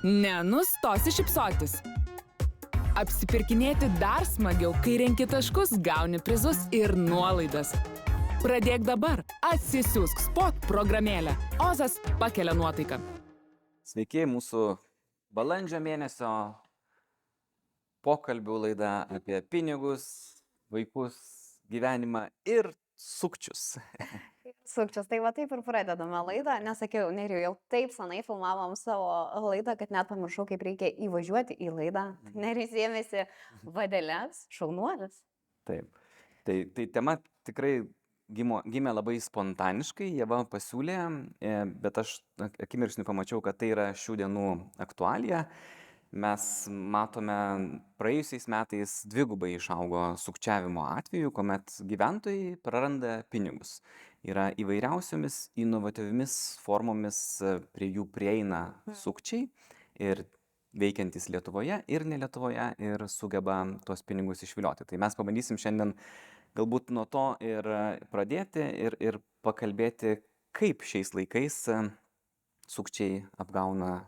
Nenustosi šipsotis. Apsipirkinėti dar smagiau, kai renki taškus, gauni prizus ir nuolaidas. Pradėk dabar. Atsisiųsk spot programėlę. Ozas pakelia nuotaiką. Sveiki, mūsų balandžio mėnesio pokalbių laida apie pinigus, vaikus, gyvenimą ir sukčius. Sukčius, tai va taip ir pradedame laidą, nesakiau, neriu, jau taip senai filmavom savo laidą, kad net pamiršau, kaip reikia įvažiuoti į laidą. Nerius ėmėsi vadelės, šaunuolis. Taip. Tai, tai tema tikrai gimo, gimė labai spontaniškai, Jėva pasiūlė, e, bet aš akimirksniu pamačiau, kad tai yra šių dienų aktualija. Mes matome praėjusiais metais dvigubai išaugo sukčiavimo atveju, kuomet gyventojai praranda pinigus. Yra įvairiausiomis inovatyviomis formomis e, prie jų prieina sukčiai ir veikiantis Lietuvoje ir ne Lietuvoje ir sugeba tuos pinigus išvilioti. Tai mes pabandysim šiandien galbūt nuo to ir pradėti ir, ir pakalbėti, kaip šiais laikais e, sukčiai apgauna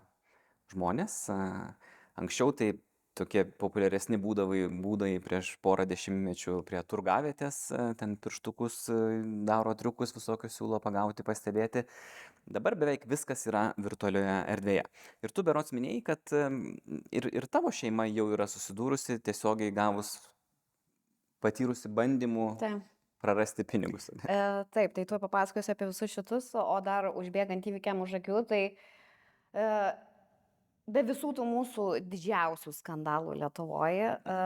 žmonės. E, Anksčiau tai tokie populiaresni būdavai, būdai prieš porą dešimtmečių prie turgavietės, e, ten pirštukus e, daro triukus visokius siūlo pagauti, pastebėti. Dabar beveik viskas yra virtualioje erdvėje. Ir tu berots minėjai, kad ir, ir tavo šeima jau yra susidūrusi tiesiogiai gavus patyrusi bandymų Taip. prarasti pinigus. E, taip, tai tu papasakosiu apie visus šitus, o dar užbėgant įvykiam už akių, tai e, be visų tų mūsų didžiausių skandalų Lietuvoje, e,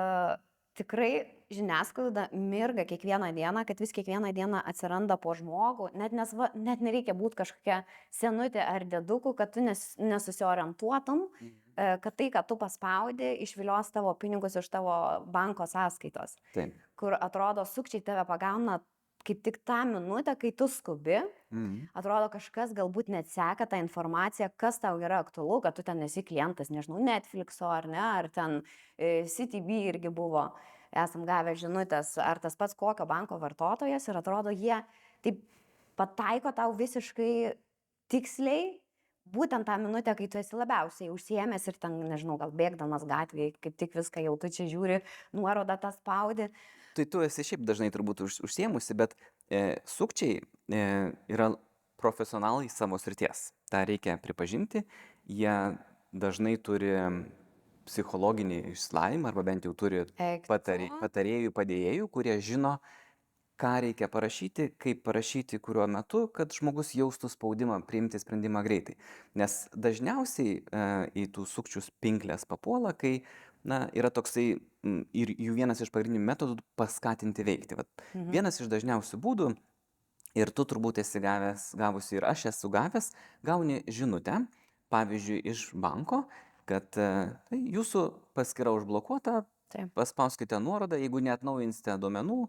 tikrai žiniasklaida mirga kiekvieną dieną, kad vis kiekvieną dieną atsiranda po žmogų, net, nesva, net nereikia būti kažkokia senutė ar dėdukų, kad tu nes, nesusiorientuotum, e, kad tai, ką tu paspaudi, išvilios tavo pinigus iš tavo banko sąskaitos, Taip. kur atrodo sukčiai tave pagauna kaip tik tą minutę, kai tu skubi, Mhm. atrodo kažkas galbūt net seka tą informaciją, kas tau yra aktualu, kad tu ten esi klientas, nežinau, Netflixo ar ne, ar ten e, CTB irgi buvo, esam gavę žinutės, ar tas pats kokio banko vartotojas ir atrodo jie taip pataiko tau visiškai tiksliai. Būtent tą minutę, kai tu esi labiausiai užsiemęs ir ten, nežinau, gal bėgdamas gatvėje, kaip tik viską jau tu čia žiūri, nuorodą tą spaudi. Tai tu esi šiaip dažnai turbūt už, užsiemusi, bet e, sukčiai e, yra profesionalai savo srities. Ta reikia pripažinti. Jie dažnai turi psichologinį išsilavinimą arba bent jau turi patarė, patarėjų, padėjėjų, kurie žino, ką reikia parašyti, kaip parašyti, kuriuo metu, kad žmogus jaustų spaudimą priimti sprendimą greitai. Nes dažniausiai e, į tų sukčių pinklės papuola, kai na, yra toksai ir jų vienas iš pagrindinių metodų paskatinti veikti. Vat, Mhm. vienas iš dažniausių būdų, ir tu turbūt esi gavęs, gavusi ir aš esu gavęs, gauni žinutę, pavyzdžiui, iš banko, kad e, tai jūsų paskyra užblokuota, Taip. paspauskite nuorodą, jeigu neatnaujinsite duomenų,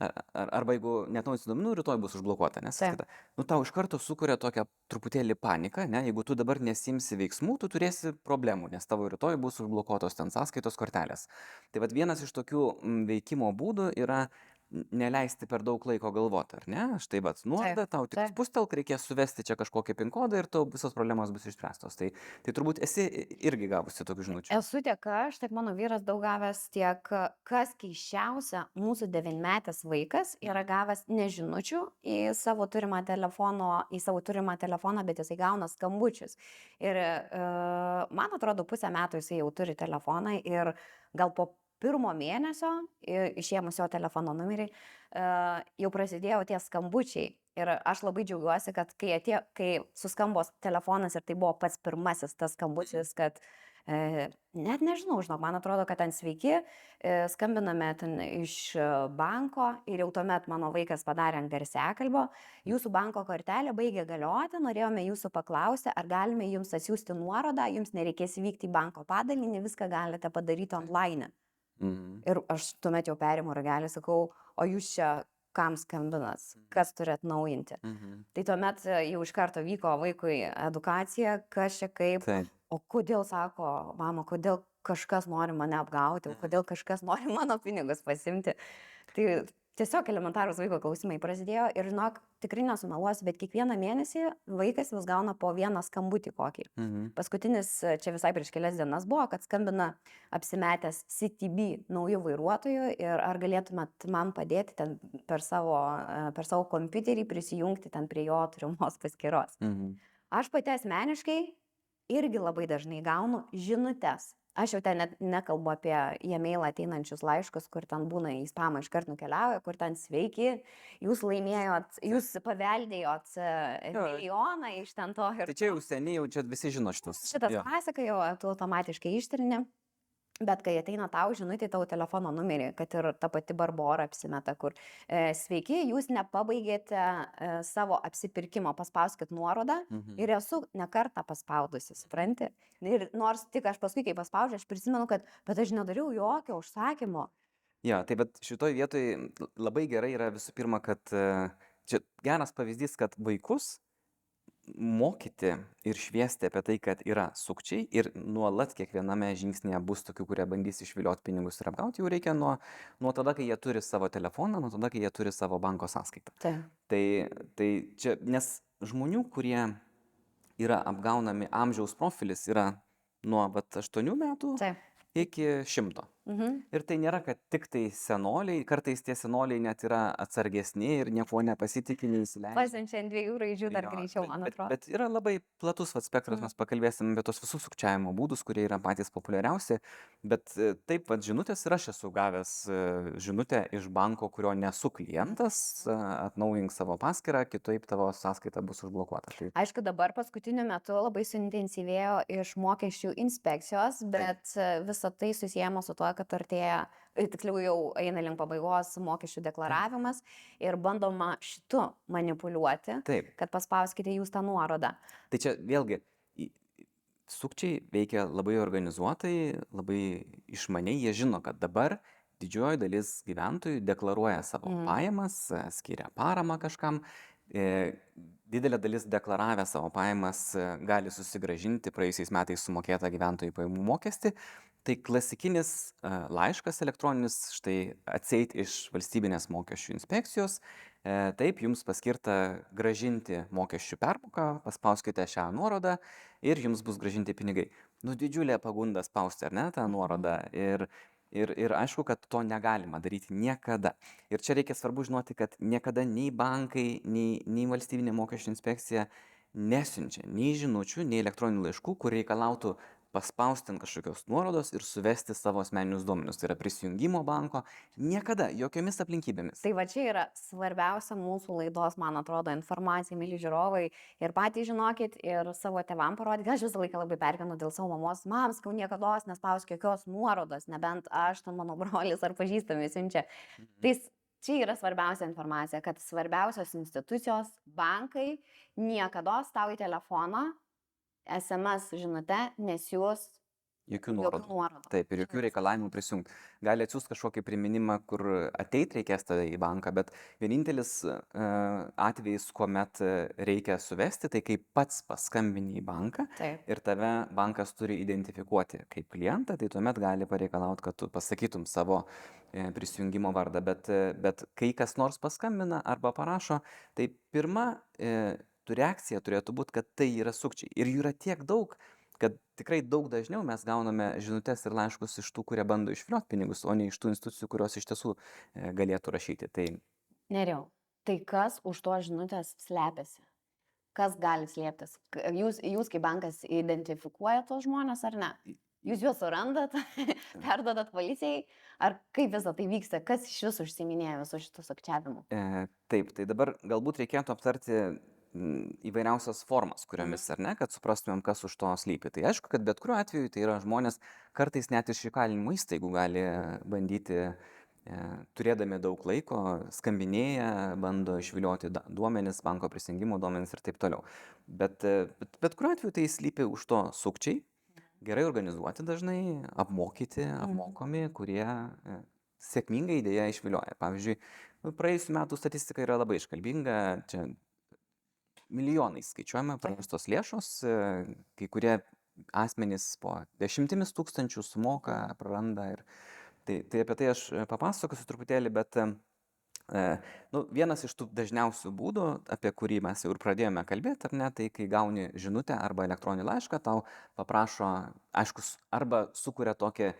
ar, ar, arba jeigu neatnaujinsite duomenų, rytoj bus užblokuota. Nes kita, nu, tau iš karto sukuria tokią truputėlį paniką, ne? jeigu tu dabar nesimsi veiksmų, tu turėsi problemų, nes tavo rytoj bus užblokuotos ten sąskaitos kortelės. Tai vad vienas iš tokių mm, veikimo būdų yra neleisti per daug laiko galvoti, ar ne? Štai vad, nuoroda, tau tik spustelk, reikės suvesti čia kažkokį pin kodą ir tau visos problemos bus išspręstos. Tai, tai turbūt esi irgi gavusi tokių žinučių. Esu tiek aš, tiek mano vyras daug gavęs, tiek kas keiščiausia, mūsų devinmetės vaikas yra gavęs nežinučių į savo turimą telefono, į savo turimą telefoną, bet jisai gauna skambučius. Ir uh, man atrodo, pusę metų jisai jau turi telefoną ir gal po pirmo mėnesio, išėmus jo telefono numerį, uh, jau prasidėjo tie skambučiai. Ir aš labai džiaugiuosi, kad kai, atėjo, kai suskambos telefonas ir tai buvo pats pirmasis tas skambutis, kad e, net nežinau, žinau, man atrodo, kad ten sveiki, e, skambiname ten iš e, banko ir jau tuomet mano vaikas padarė ant garsiakalbio, jūsų banko kortelė baigė galioti, norėjome jūsų paklausti, ar galime jums atsiųsti nuorodą, jums nereikės vykti į banko padalinį, viską galite padaryti online. Mhm. Ir aš tuomet jau perimu ragelį, sakau, o jūs čia kam skambinat, kas turi atnaujinti. Mhm. Tai tuomet e, jau iš karto vyko vaikui edukacija, kas čia kaip, Taip. o kodėl sako, mama, kodėl kažkas nori mane apgauti, o kodėl kažkas nori mano pinigus pasimti. Tai tiesiog elementarūs vaiko klausimai prasidėjo ir žinok, tikrai nesumeluosiu, bet kiekvieną mėnesį vaikas vis gauna po vieną skambutį kokį. Mhm. Paskutinis e, čia visai prieš kelias dienas buvo, kad skambina apsimetęs CTB naujų vairuotojų ir ar galėtumėt man padėti ten per savo, e, per savo kompiuterį prisijungti ten prie jo turimos paskyros. Mhm. Aš pati asmeniškai irgi labai dažnai gaunu žinutes. Aš jau ten net nekalbu apie e-mail ateinančius laiškus, kur ten būna į spamą iškart nukeliauja, kur ten sveiki, jūs laimėjot, jūs paveldėjot e, Jo. milijoną iš ten to ir Tai čia jau seniai, jau čia visi žino šitus. šitas Jo. pasaka jau tu automatiškai ištrini. Bet kai ateina tau žinutė tavo telefono numerį, kad ir ta pati Barbora apsimeta, kur e, sveiki, jūs nepabaigėte e, savo apsipirkimo, paspauskit nuorodą Mhm. ir esu nekartą paspaudusi, supranti? Ir nors tik aš paskui, kai paspaudžiu, aš prisimenu, kad, bet aš nedariau jokio užsakymo. Jo, tai bet šitoj vietoj labai gerai yra visų pirma, kad e, čia geras pavyzdys, kad vaikus mokyti ir šviesti apie tai, kad yra sukčiai ir nuolat kiekviename žingsnėje bus tokių, kurie bandys išvilioti pinigus ir apgauti, jau reikia nuo, nuo tada, kai jie turi savo telefoną, nuo tada, kai jie turi savo banko sąskaitą. Tai. Tai, tai čia, nes žmonių, kurie yra apgaunami amžiaus profilis, yra nuo vat, 8 metų Taip. iki 100. Mhm. Ir tai nėra, kad tik tai senoliai, kartais tie senoliai net yra atsargesni ir nieko nepasitikė, neįsileidžia. Pasiunčia ant dviejų raidžių dar Jo, greičiau, bet- man bet- atrodo. Bet yra labai platus vat, spektras, Mm. mes pakalbėsim apie tos visus sukčiavimo būdus, kurie yra patys populiariausi. Bet e, taip, vat, žinutės ir aš esu gavęs e, žinutę iš banko, kurio nesu klientas, e, atnaujink savo paskirtą, kitaip tavo sąskaita bus užblokuota. Tai Aišku, dabar paskutiniu metu labai suintensyvėjo iš mokesčių inspekcijos, bet e, visa tai susijęma su tuo, kad artėja, e, tiksliau jau eina link pabaigos mokesčių deklaravimas ir bandoma šitu manipuliuoti, taip. kad paspauskite jūs tą nuorodą. Tai čia vėlgi, sukčiai veikia labai organizuotai, labai išmaniai, jie žino, kad dabar didžioji dalis gyventojų deklaruoja savo Mhm. pajamas, e, skiria paramą kažkam. e, Didelė dalis deklaravę savo pajamas gali susigražinti praėjusiais metais sumokėtą gyventojų pajamų mokestį. Tai klasikinis laiškas elektroninis, štai atseit iš valstybinės mokesčių inspekcijos, E, Taip, jums paskirta gražinti mokesčių permoką, paspauskite šią nuorodą ir jums bus gražinti pinigai. Nu, didžiulė pagunda spausti, ar ne, tą nuorodą. Ir, ir, ir aišku, kad to negalima daryti niekada. Ir čia reikia svarbu žinoti, kad niekada nei bankai, nei, nei valstybinė mokesčių inspekcija nesiunčia nei žinučių, nei elektroninių laiškų, kur reikalautų paspausti ant kažkokios nuorodos ir suvesti savo asmeninius duomenis. Tai yra prisijungimo banko. Niekada, jokiomis aplinkybėmis. Tai va čia yra svarbiausia mūsų laidos, man atrodo, informacija, myli žiūrovai. Ir patys žinokit, ir savo tevam parodyti. Aš visą laiką labai perkenu dėl savo mamos. Mam, skau niekada nespausk jokios nuorodos, nebent aš, ten mano brolis ar pažįstami siunčia. Tai s- čia yra svarbiausia informacija, kad svarbiausios institucijos, bankai niekada tau į telefoną SMS žinute nesiūs Jokių jokių nuorodų. nuorodų. Taip, ir jokių reikalavimų prisijungti. Gali atsiųsti kažkokį priminimą, kur ateit reikės tada į banką, bet vienintelis uh, atvejis, kuomet e, reikia suvesti, tai kai pats paskambini į banką Taip. ir tave bankas turi identifikuoti kaip klientą, tai tuomet gali pareikalauti, kad tu pasakytum savo e, prisijungimo vardą. Bet, bet kai kas nors paskambina arba parašo, tai pirma e, tu reakcija turėtų būti, kad tai yra sukčiai. Ir jų yra tiek daug, kad tikrai daug dažniau mes gauname žinutes ir laiškus iš tų, kurie bando išvilioti pinigus, o ne iš tų institucijų, kurios iš tiesų e, galėtų rašyti. Tai Neriau. Tai kas už to žinutės slepiasi? Kas gali slėptis? Jūs, jūs kaip bankas identifikuojate tos žmonės ar ne? Jūs juos surandat, perdodat policijai, ar kaip visą tai vyksta, kas iš jūsų užsiminėja visų šitų sukčiavimų? E, taip, tai dabar galbūt reikėtų aptarti įvairiausias formas, kuriomis, ar ne, kad suprastumėm, kas už to slypi. Tai aišku, kad bet kuriuo atveju tai yra žmonės, kartais net iš įkalinimo įstaigų gali bandyti, e, turėdami daug laiko, skambinėja, bando išvilioti duomenis, banko prisijungimo duomenis ir taip toliau. Bet, e, bet, bet kuriuo atveju tai slypi už to sukčiai, gerai organizuoti dažnai, apmokyti, apmokomi, kurie e, sėkmingai idėją išvilioja. Pavyzdžiui, praėjusiu metu statistika yra labai iškalbinga, čia milijonais skaičiuojama prarastos lėšos, e, kai kurie asmenys po dešimtimis tūkstančių sumoka, praranda ir tai, tai apie tai aš e, papasakosiu truputėlį, bet e, nu, vienas iš tų dažniausių būdų, apie kurį mes jau ir pradėjome kalbėti, ar ne, tai kai gauni žinutę arba elektroninį laišką, tau paprašo, aišku, arba sukuria tokį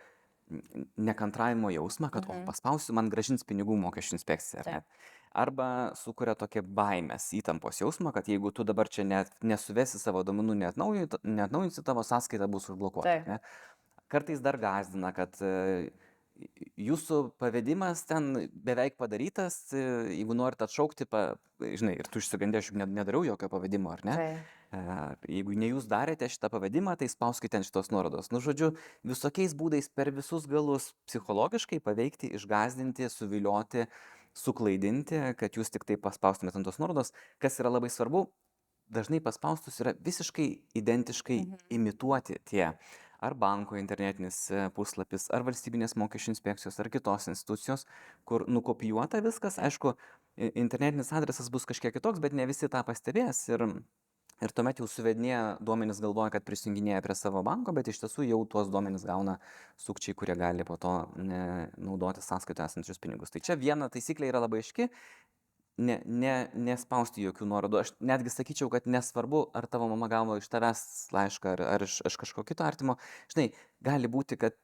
nekantravimo jausmą, kad, Mhm. o, paspausiu, man gražins pinigų mokesčių inspekcija. ne. Arba sukuria tokį baimės, įtampos jausmą, kad jeigu tu dabar čia net nesuvesi savo duomenų, neatnaujinti, neatnaujinsi tavo sąskaita bus užblokuota. Ne? Kartais dar gazdina, kad e, jūsų pavedimas ten beveik padarytas, e, jeigu norit atšaukti, pa, žinai, ir tu išsigandė, aš juk ne- nedariau jokio pavedimo, ar ne? E, Jeigu ne jūs darėte šitą pavadimą, tai spauskite ant šitos nuorodos. Nu, žodžiu, visokiais būdais per visus galus psichologiškai paveikti, išgazdinti, suvilioti, suklaidinti, kad jūs tik tai paspaustumėte ant tos nuorodos. Kas yra labai svarbu, dažnai paspaustus yra visiškai identiškai Mhm. imituoti tie ar banko internetinis e, puslapis, ar valstybinės mokesčių inspekcijos, ar kitos institucijos, kur nukopijuota viskas. Aišku, internetinis adresas bus kažkiek kitoks, bet ne visi tą pastebės. Ir Ir tuomet jau suvedinėja duomenys galvoja, kad prisijunginėja prie savo banko, bet iš tiesų jau tuos duomenys gauna sukčiai, kurie gali po to ne, naudoti sąskaitoje esančius pinigus. Tai čia viena taisyklė yra labai aiški. Ne, ne, nespausti jokių nuorodų. Aš netgi sakyčiau, kad nesvarbu, ar tavo mama gavo iš tavęs laišką, ar, ar iš, iš kažko kito artimo. Žinai, gali būti, kad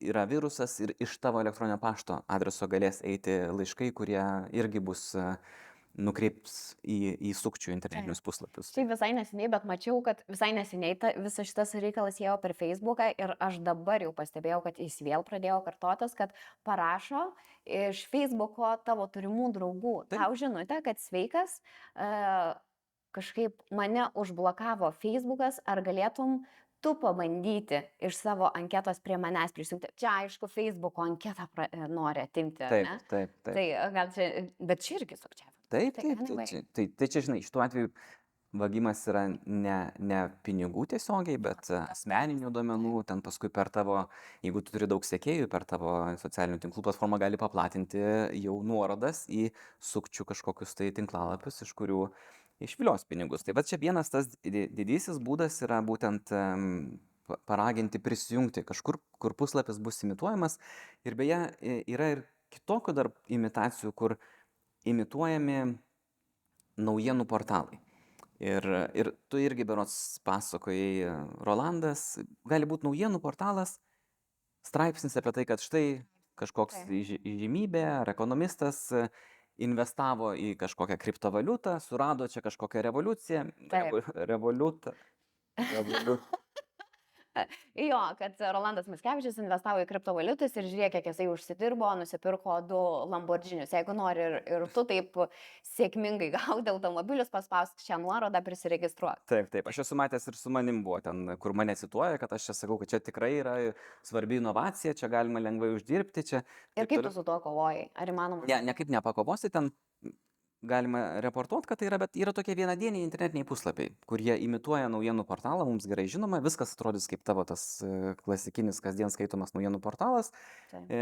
yra virusas ir iš tavo elektroninio pašto adreso galės eiti laiškai, kurie irgi bus e, nukreips į, į sukčių internetinius puslapius. Šiaip visai neseniai, bet mačiau, kad visai neseniai ta, visas šitas reikalas ėjo per Facebooką ir aš dabar jau pastebėjau, kad jis vėl pradėjo kartotis, kad parašo iš Facebooko tavo turimų draugų. Taip. Tau žinutė, kad sveikas, e, kažkaip mane užblokavo Facebookas, ar galėtum tu pabandyti iš savo anketos prie manęs prisijungti. Čia aišku, Facebooko anketą pra, e, nori atimti. Taip, ne? taip, taip. Tai e, gal čia, bet čia irgi sukčiavimas. Taip, Tai taip, tai anyway. čia, tai, tai čia, žinai, šituo atveju vagimas yra ne, ne pinigų tiesiogiai, bet e, asmeninių duomenų, ten paskui per tavo, jeigu tu turi daug sekėjų, per tavo socialinių tinklų platformą gali paplatinti jau nuorodas į sukčių kažkokius tai tinklalapius, iš kurių išvilios pinigus. Tai va čia vienas tas di- didysis būdas yra būtent pa- paraginti prisijungti kažkur, kur puslapis bus imituojamas. Ir beje, yra ir kitokių dar imitacijų, kur imituojami naujienų portalai. Ir, ir tu irgi berots pasakojai, Rolandas, gali būti naujienų portalas, straipsnis apie tai, kad štai kažkoks įžymybė ar ekonomistas investavo į kažkokią kriptovaliutą, surado čia kažkokią revoliuciją, Taip. revo, revoliutą. Jo, kad Rolandas Miskevičius investavo į kriptovaliutas ir žiūrėk, kiek jisai užsidirbo, nusipirko du Lamborghinius. Jeigu nori ir, ir tu taip sėkmingai gauti automobilius, paspausk šią nuorodą, prisiregistruok. Taip, taip, aš esu matęs ir su manim buvo ten, kur mane cituoja, kad aš čia sakau, kad čia tikrai yra svarbi inovacija, čia galima lengvai uždirbti, čia. Ir kaip tu su tuo kovojai? Ar įmanoma? Ne, nekaip nepakovosi, ten galima reportuoti, kad tai yra, bet yra tokie vienadieniai internetiniai puslapiai, kurie imituoja naujienų portalą, mums gerai žinoma, viskas atrodys kaip tavo tas e, klasikinis kasdien skaitomas naujienų portalas, e,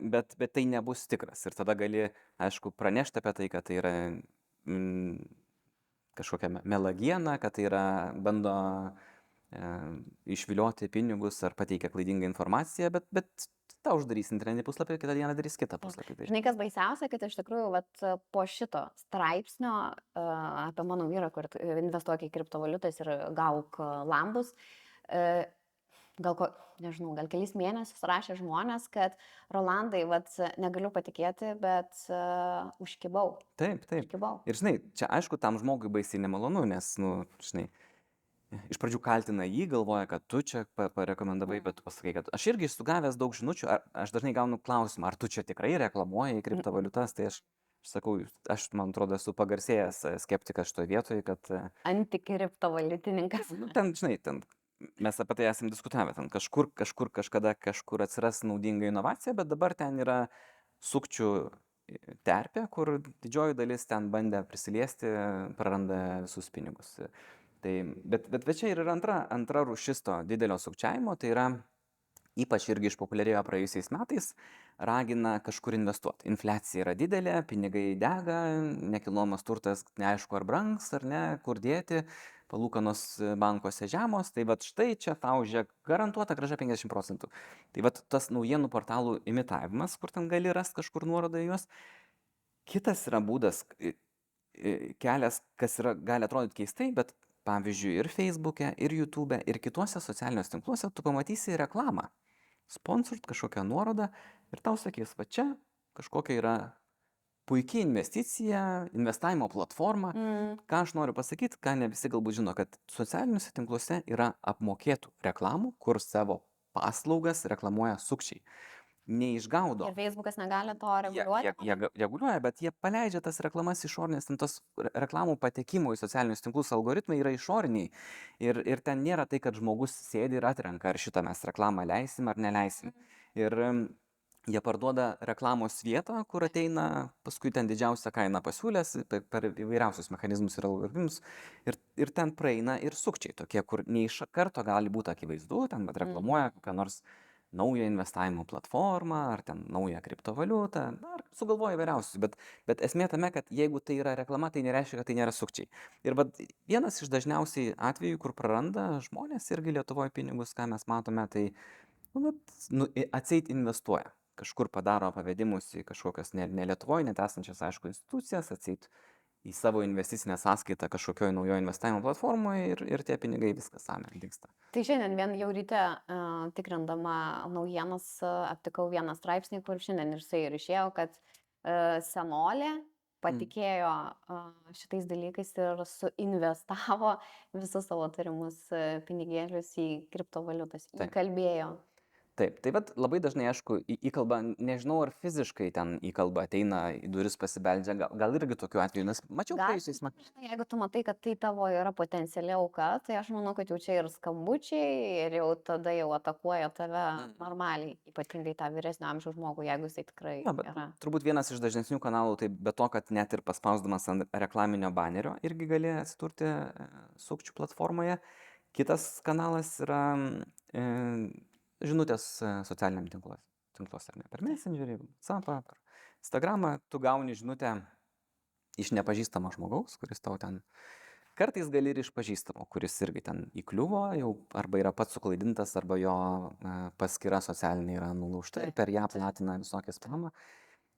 bet, bet tai nebus tikras. Ir tada gali, aišku, pranešti apie tai, kad tai yra mm, kažkokia me- melagiena, kad tai yra bando e, išvilioti pinigus ar pateikia klaidingą informaciją, bet, bet tau uždarys internetinį puslapį, kitą dieną darys kitą puslapį. Tai Žinai, kas baisiausia, kad iš tikrųjų vat, po šito straipsnio uh, apie mano vyrą, kur investuok į kriptovaliutas ir gauk uh, lambus, uh, gal, ko, nežinau, gal kelis mėnesius rašė žmonės, kad Rolandai, vat, negaliu patikėti, bet uh, užkibau, Taip, taip. užkibau. Ir žinai, čia aišku, tam žmogui baisiai nemalonu, nes, nu, žinai, iš pradžių kaltina jį, galvoja, kad tu čia pa- parekomendavai, Mm. bet tu pasakai, kad aš irgi esu gavęs daug žinučių, ar, aš dažnai gaunu klausimą, ar tu čia tikrai reklamuoji kriptovaliutas, tai aš sakau, aš, man atrodo, esu pagarsėjęs e, skeptikas šitoje vietoje, kad, e, Antikriptovaliutininkas. nu, ten, žinai, ten mes apie tai esame diskutavę, ten kažkur, kažkur, kažkada, kažkur atsiras naudinga inovacija, bet dabar ten yra sukčių e, terpė, kur didžioji dalis ten bandė prisiliesti, praranda visus pinigus. Tai, bet, bet, bet čia ir yra antra, antra rušis to didelio sukčiavimo, tai yra ypač irgi išpopuliarėjo praėjusiais metais, ragina kažkur investuoti. Infliacija yra didelė, pinigai dega, nekilnojamas turtas neaišku ar brangs ar ne, kur dėti, palūkanos bankuose žemos, tai vad štai čia tau žiūrėk garantuota graža 50 procentų. Tai vad tas naujienų portalų imitavimas, kur ten gali rasti kažkur nuorodą į juos, Kitas yra būdas, kelias, kas yra, gali atrodyti keistai, bet pavyzdžiui ir Facebook'e, ir YouTube'e, ir kituose socialiniuose tinkluose tu pamatysi reklamą. Sponsored kažkokią nuorodą ir tau sakys, va čia kažkokia yra puikiai investicija, investavimo platforma. Mm. Ką aš noriu pasakyti, ką ne visi galbūt žino, kad socialiniuose tinkluose yra apmokėtų reklamų, kur savo paslaugas reklamuoja sukčiai. Neišgaudo. Ir Facebookas negali to Jie, reguliuoti. jie, jie ga- reguliuoja, bet jie paleidžia tas reklamas išorinės, ten tos re- reklamų patekimo į socialinius tinklus algoritmai yra išoriniai. Ir, ir ten nėra tai, kad žmogus sėdi ir atrenka, ar šitą mes reklamą leisim ar neleisim. Ir em, jie parduoda reklamos vietą, kur ateina, paskui ten didžiausią kainą pasiūlęs per, įvairiausius mechanizmus ir algoritmus. Ir, ir ten praeina ir sukčiai tokie, kur ne iš karto gali būti akivaizdu, ten bet reklamuoja kokią nors naują investavimo platformą, ar ten naują kriptovaliutą, ar sugalvoja įvairiausius, bet, bet esmė tame, kad jeigu tai yra reklama, tai nereiškia, kad tai nėra sukčiai. Ir vat, vienas iš dažniausiai atvejų, kur praranda žmonės irgi Lietuvoje pinigus, ką mes matome, tai nu, vat, nu, atseit investuoja. Kažkur padaro pavedimus į kažkokias ne, ne Lietuvoje net esančias, aišku, institucijas, atseit į savo investicinę sąskaitą kažkokioje naujoje investavimo platformoje ir, ir tie pinigai viskas samė dinksta. Tai šiandien vien jau ryte uh, tikrindama naujienas uh, aptikau vieną straipsnį, kur šiandien ir jisai ir išėjo, kad uh, senolė patikėjo uh, šitais dalykais ir suinvestavo visus savo turimus uh, pinigėlius į kriptovaliutas. Įkalbėjo. Taip, tai vat labai dažnai, aišku, į- įkalba, nežinau ar fiziškai ten įkalba ateina į duris pasibeldžia, gal, gal irgi tokiu atveju, nes mačiau Gal- praėjusiais metais. Jeigu tu matai, kad tai tavo yra potenciali auka, tai aš manau, kad jau čia ir skambučiai ir jau tada jau atakuoja tave Mm. normaliai, ypatingai tą vyresnio amžiaus žmogų, jeigu jisai tikrai Na, bet yra. turbūt vienas iš dažnesnių kanalų, tai be to, kad net ir paspausdamas ant reklaminio banerio irgi gali atsidurti e, sukčių platformoje. Kitas kanalas yra e, žinutės e, socialiniam tinkluose, tinkluose, ar ne? Per Messengerį, WhatsApp, per Instagramą tu gauni žinutę iš nepažįstamo žmogaus, kuris tau ten kartais gali ir iš pažįstamo, kuris irgi ten įkliuvo, jau arba yra pats suklaidintas, arba jo e, paskyra socialinė yra nulaužta ir per ją platina visokią spamą.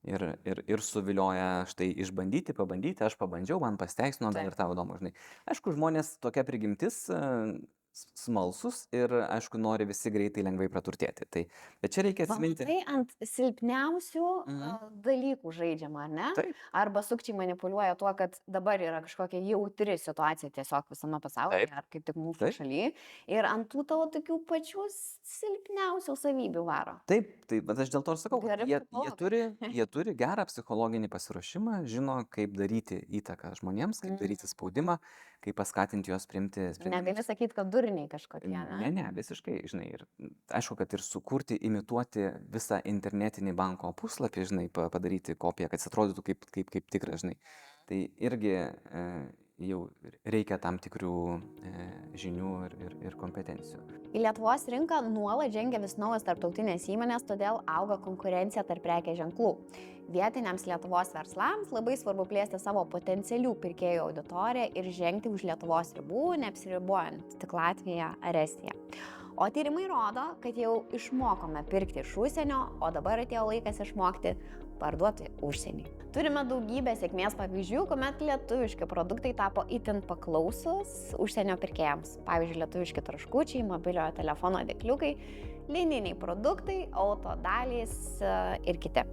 Ir, ir, ir suvilioja štai išbandyti, pabandyti, aš pabandžiau, man pasteisino, Taip. ir tavo įdomu, žinai. Aišku, žmonės tokia prigimtis e, smalsus ir, aišku, nori visi greitai lengvai praturtėti. Tai, bet čia reikia atsiminti. Tai ant silpniausių Mhm. dalykų žaidžiama, ar ne? Taip. Arba sukčiai manipuliuoja tuo, kad dabar yra kažkokia jautri situacija tiesiog visame pasaulyje, Taip. ar kaip tik mūsų Taip. šalyje. Ir ant tų tavo tokių pačių silpniausių savybių varo. Taip, tai bet aš dėl to ir sakau, kad jie, jie, turi, jie turi gerą psichologinį pasiruošimą, žino, kaip daryti įtaką žmonėms, kaip daryti Mm. spaudimą, kaip paskatinti juos priimti Negali sprendimus. sakyti, kad durniai kažkokie, Ne, ne? ne, visiškai, žinai, ir aišku, kad ir sukurti, imituoti visą internetinį banko puslapį, žinai, pa- padaryti kopiją, kad jis atrodytų kaip, kaip, kaip tikras, žinai. Tai irgi e, jau reikia tam tikrų e, žinių ir, ir, ir kompetencijų. Į Lietuvos rinką nuolat žengia vis naujas tarptautinės įmonės, todėl auga konkurencija tarp prekės ženklų. Vietiniams Lietuvos verslams labai svarbu plėsti savo potencialių pirkėjų auditoriją ir žengti už Lietuvos ribų, neapsiribuojant tik Latviją ar Estiją. O tyrimai rodo, kad jau išmokome pirkti iš užsienio, o dabar atėjo laikas išmokti parduoti užsienį. Turime daugybę sėkmės pavyzdžių, kuomet lietuviški produktai tapo itin paklausus užsienio pirkėjams. Pavyzdžiui, lietuviški traškučiai, mobiliojo telefono dėkliukai, lininiai produktai, auto dalys e, ir kiti.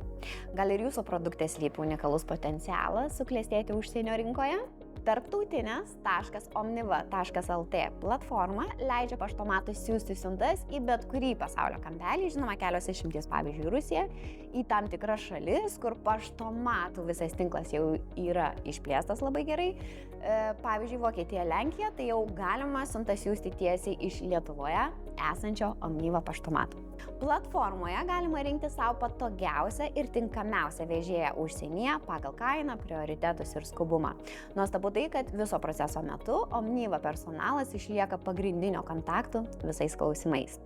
Gal ir jūsų produkte slypi unikalus potencialas suklestėti užsienio rinkoje? Tarptautinės.omniva.lt platforma leidžia paštomatui siūsti siuntas į bet kurį pasaulio kampelį, žinoma, kelios išimties, pavyzdžiui, Rusija, į tam tikras šalis, kur paštomatų visas tinklas jau yra išplėstas labai gerai. E, Pavyzdžiui, Vokietija, Lenkija, tai jau galima siuntas siūsti tiesiai iš Lietuvoje esančio Omnyva paštomato. Platformoje galima rinkti savo patogiausią ir tinkamiausią vežėją užsienyje pagal kainą, prioritetus ir skubumą. Nuostabu tai, kad viso proceso metu Omnyva personalas išlieka pagrindinio kontaktų visais klausimais.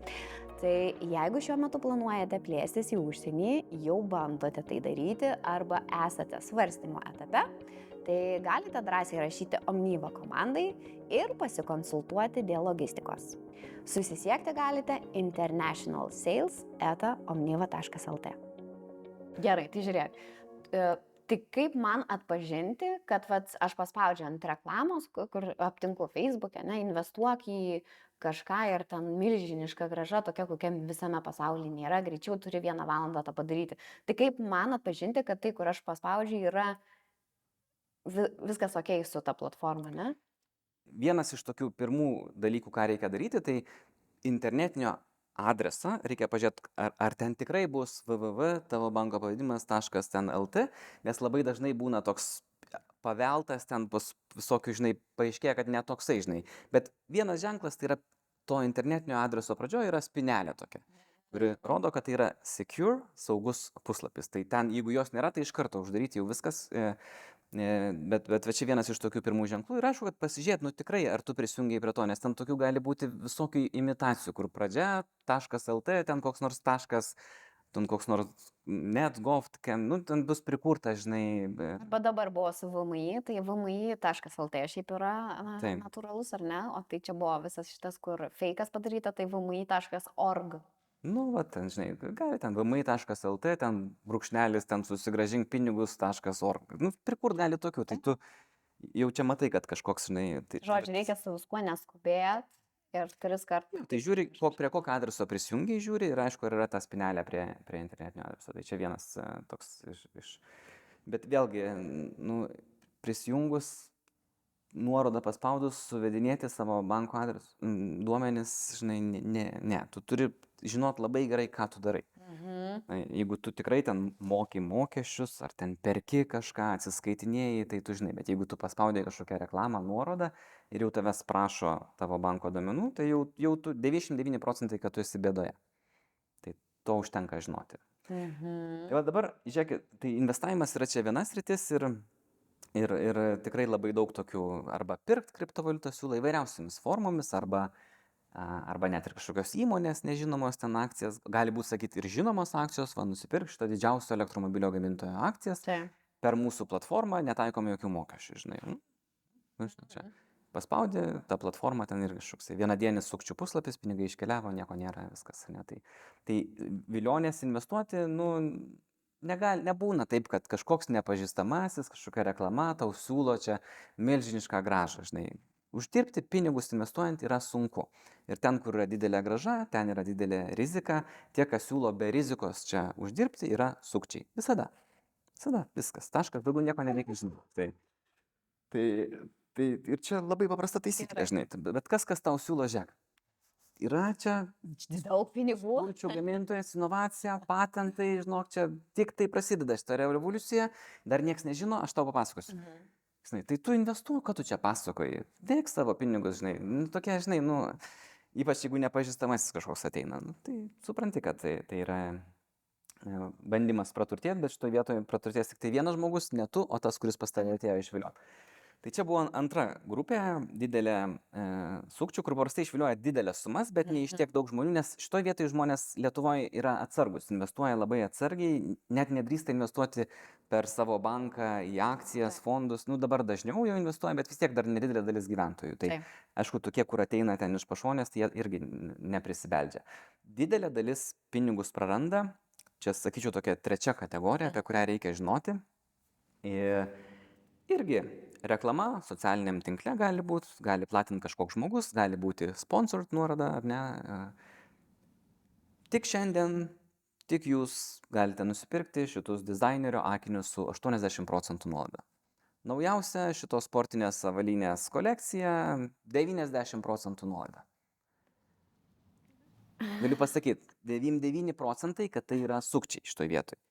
Tai jeigu šiuo metu planuojate plėstis į užsienį, jau bandote tai daryti arba esate svarstymo etape, tai galite drąsiai rašyti Omnyva komandai ir pasikonsultuoti dėl logistikos. Susisiekti galite internationalsales.omniva.lt. Gerai, tai žiūrėk. Tai kaip man atpažinti, kad vat, aš paspaudžiu ant reklamos, ku- kur aptinku Facebook'e, ne, investuok į kažką ir ten milžiniška graža, tokia kokia visame pasaulyje nėra, greičiau turi vieną valandą tą padaryti. Tai kaip man atpažinti, kad tai, kur aš paspaudžiu, yra vi- viskas ok su ta platforma, ne? Vienas iš tokių pirmų dalykų, ką reikia daryti, tai internetinio adresą reikia pažiūrėti, ar, ar ten tikrai bus www tavo banko pavadinimas.lt, nes labai dažnai būna toks paveltas, ten bus visokių, žinai, paaiškėja, kad netoksai, žinai. Bet vienas ženklas tai yra to internetinio adreso pradžioje yra spinelė tokia, kuri rodo, kad tai yra secure, saugus puslapis. Tai ten, jeigu jos nėra, tai iš karto uždaryti jau viskas. E, Bet, bet va čia vienas iš tokių pirmų ženklų ir aišku, kad pasižiūrėt, nu tikrai, ar tu prisijungiai prie to, nes ten tokių gali būti visokių imitacijų, kur pradžia .lt, ten koks nors taškas, ten koks nors net.gov, tokia, nu ten bus prikurta, žinai. be- Arba dabar buvo su VMI, tai VMI.lt šiaip yra na, natūralus, ar ne? O tai čia buvo visas šitas, kur fejkas padaryta, tai VMI.org. Nu, va, ten, žinai, gali ten vmi.lt, ten brūkšnelis, ten susigražink pinigus.org. Nu, prikur gali tokių, tai tu jau čia matai, kad kažkoks, žinai. Tai, Žodžiu, reikia su viskuo neskubėt ir tris kartus. Jo, Tai žiūri, kok, prie kokio adreso prisijungiai žiūri ir aišku, ar yra ta spinelė prie, prie internetinio adreso. Tai čia vienas e, toks iš, iš... Bet vėlgi, nu, prisijungus, nuorodą paspaudus, suvedinėti savo banko adresą, duomenis, žinai, ne, ne, tu turi žinot labai gerai, ką tu darai. Mhm. Jeigu tu tikrai ten moki mokesčius, ar ten perki kažką, atsiskaitinėjai, tai tu žinai, bet jeigu tu paspaudai kažkokią reklamą, nuorodą ir jau tavęs prašo tavo banko domenų, tai jau, jau tu 99 procentai, kad tu esi bėdoje. Tai to užtenka žinoti. Mhm. Tai va dabar, žiūrėkit, tai investavimas yra čia vienas rytis ir, ir, ir tikrai labai daug tokių arba pirkt kriptovaliutą siūlo įvairiausiamis formomis, arba, arba net ir kažkokios įmonės nežinomos ten akcijas, gali būti, sakyti, ir žinomos akcijos, va nusipirk šitą didžiausio elektromobilio gamintojo akcijas Taip. per mūsų platformą, netaikom jokių mokesčių, žinai. Nu, nu, žinai, čia. Paspaudė tą platformą, ten ir kažkoks vienadienis sukčių puslapis, pinigai iškeliavo, nieko nėra, viskas. Ne? Tai, tai vilionės investuoti, nu, negal, nebūna taip, kad kažkoks nepažįstamasis, kažkokia reklama tau siūlo čia milžinišką gražą, žinai. Uždirbti pinigus investuojant yra sunku. Ir ten, kur yra didelė graža, ten yra didelė rizika. Tie, kas siūlo be rizikos čia uždirbti, yra sukčiai. Visada. Visada. Viskas. Taškas. Daugiau nieko nereikia žinoti. Tai, tai, tai ir čia labai paprasta taisyklė, žinai. Bet kas, kas tau siūlo žek? Yra čia Daug pinigų. Kulčių gamintojas, inovacija, patentai, žinok, čia tik tai prasideda šitą revoliuciją, dar niekas nežino, aš tau papasakosiu. Mhm. Žinai, tai tu investuok, ką tu čia pasakoji, dėk savo pinigus, žinai, nu, tokie, žinai, nu, ypač jeigu nepažįstamasis kažkoks ateina, nu, tai supranti, kad tai, tai yra e, bandymas praturtėti, bet šitoje vietoje praturtės tik tai vienas žmogus, ne tu, o tas, kuris pas tave atėjo išvilioti. Tai čia buvo antra grupė, didelė e, sukčių, kur paprastai išvilioja didelės sumas, bet ne iš tiek daug žmonių, nes šitoje vietoje žmonės Lietuvoje yra atsargus, investuoja labai atsargiai, net nedrįsta investuoti per savo banką į akcijas, fondus, nu dabar dažniau jau investuoja, bet vis tiek dar nedidelė dalis gyventojų. Tai Taip. aišku, tokie, kur ateina ten iš pašonės, tai jie irgi neprisibeldžia. Didelė dalis pinigus praranda, čia sakyčiau tokia trečia kategorija, apie kurią reikia žinoti. Ir irgi reklama socialiniam tinkle gali būti, gali platinti kažkoks žmogus, gali būti sponsored nuoroda ar ne. e. Tik šiandien, tik jūs galite nusipirkti šitus dizainerio akinius su 80 procentų nuolaida. Naujausia šitos sportinės avalynės kolekcija 90 procentų nuolaida. Galiu pasakyti, 99 procentai, kad tai yra sukčiai šitoje vietoje.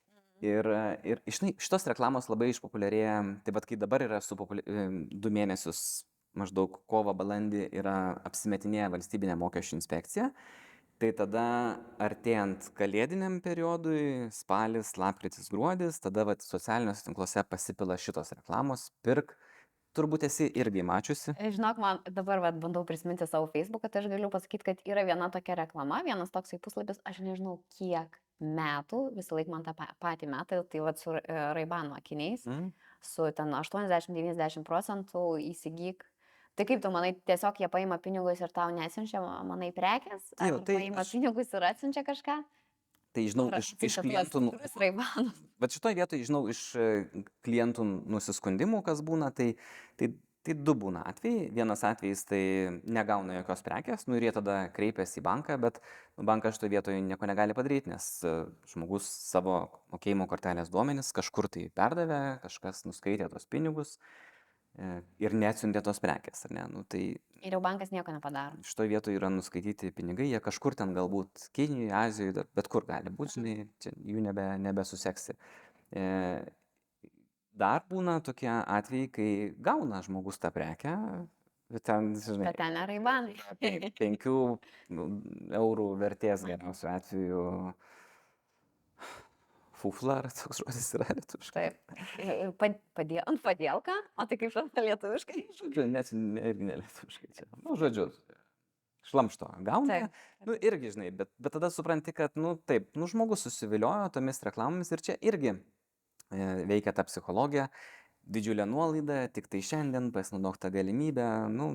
Ir, ir žinai, šitos reklamos labai išpopuliarėja, tai vad kai dabar yra su populia... du mėnesius, maždaug kovo balandį yra apsimetinėję valstybinė mokesčių inspekcija, tai tada artėjant kalėdiniam periodui, spalis, lapkritis, gruodis, tada vat, socialiniuose tinkluose pasipila šitos reklamos, pirk, turbūt esi irgi mačiusi. Žinok, man dabar vat, bandau prisiminti savo Facebooką, tai aš galiu pasakyti, kad yra viena tokia reklama, vienas toksai puslapis, aš nežinau kiek metų, visą laiką man tą pa- patį metą, tai vat su e, Raibano akiniais, Mm? su ten 80-90 procentų įsigyk. Tai kaip tu manai, tiesiog jie paima pinigus ir tau nesinčia, manai, prekes? Jo, Ar tai paima aš- pinigus ir atsinčia kažką? tai žinau iš, iš klientų, nu- bet šitoje vietoje žinau iš e, klientų nusiskundimų, kas būna, tai, tai, tai du būna atvejai. Vienas atvejis tai negauna jokios prekės, nu ir jie tada kreipiasi į banką, bet nu, bankas šitoje vietoje nieko negali padaryti, nes e, žmogus savo mokėjimo kortelės duomenis kažkur tai perdavė, kažkas nuskaitė tos pinigus e, ir neatsiuntė tos prekės, ar ne? Nu, tai Ir jau bankas nieko nepadaro. šitoje vietoje yra nuskaityti pinigai, jie kažkur ten galbūt Kinijoje, Azijoje, bet kur gali būti, žinai, čia jų nebe, nebesuseksi. E, dar būna tokie atvejai, kai gauna žmogus tą prekę, bet ten, žinai, Bet ten yra pen- penkių nu, eurų vertės geriausiu atveju. Fufla, ar toks žodis yra lietuviškai? Taip. Pa- Padėl, padėlka, o tai kaip šalta lietuviškai? Žodžiu, net ne, irgi nelietuviškai čia. Nu, žodžiu, šlamšto gauna. Taip. Nu, irgi, žinai, bet, bet tada supranti, kad, nu, taip, nu, žmogus susiviliojo tomis reklamomis ir čia irgi e, veikia ta psichologija, didžiulė nuolaida, tik tai šiandien pasinaudok tą galimybę, nu,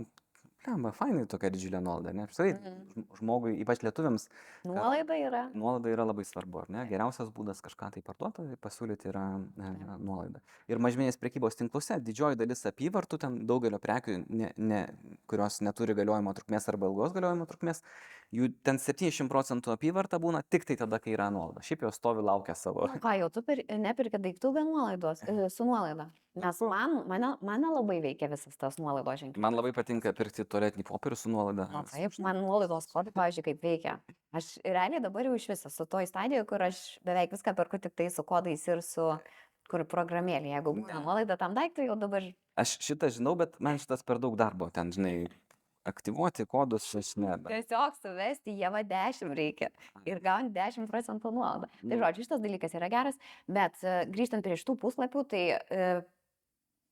lemba, fainai tokia didžiulė nuolaida, ne? Apskritai, Mhm. žm- žmogui, ypač lietuviams, Nuolaida yra. nuolaida yra labai svarbu, ar ne? Geriausias būdas kažką tai parduoti, pasiūlyti yra e, nuolaida. Ir mažmenės prekybos tinkluose didžioji dalis apyvartų, ten daugelio prekių, ne, ne, kurios neturi galiojimo trukmės arba ilgos galiojimo trukmės, jų ten 70 procentų apyvarta būna tik tai tada, kai yra nuolaida. Šiaip jos stovi laukia savo. Nu, ką jau, tu per, nepirki daiktų be nuolaidos, e, su nuolaida. Nes man, mane, mane labai veikia visas tas nuolaidos ženklas. Man labai patinka pirkti tualetinį popierių su nuolaida. Na, taip, man nuolaidos kodai, pavyzdžiui, kaip veikia. Aš realiai dabar jau iš viso su toj stadijoje, kur aš beveik viską perku tik tai su kodais ir su kur programėlė. Jeigu būna nuolaida tam daiktui, jau dabar Aš šitą žinau, bet man šitas per daug darbo. Ten, žinai, aktyvuoti kodus, aš ne. bet- tiesiog suvesti jėva 10 reikia ir gauni 10 procentų nuolaidą. Tai Nu. žodžiu, šitas dalykas yra geras, bet e, grįžtant prie šitų puslapių, tai e,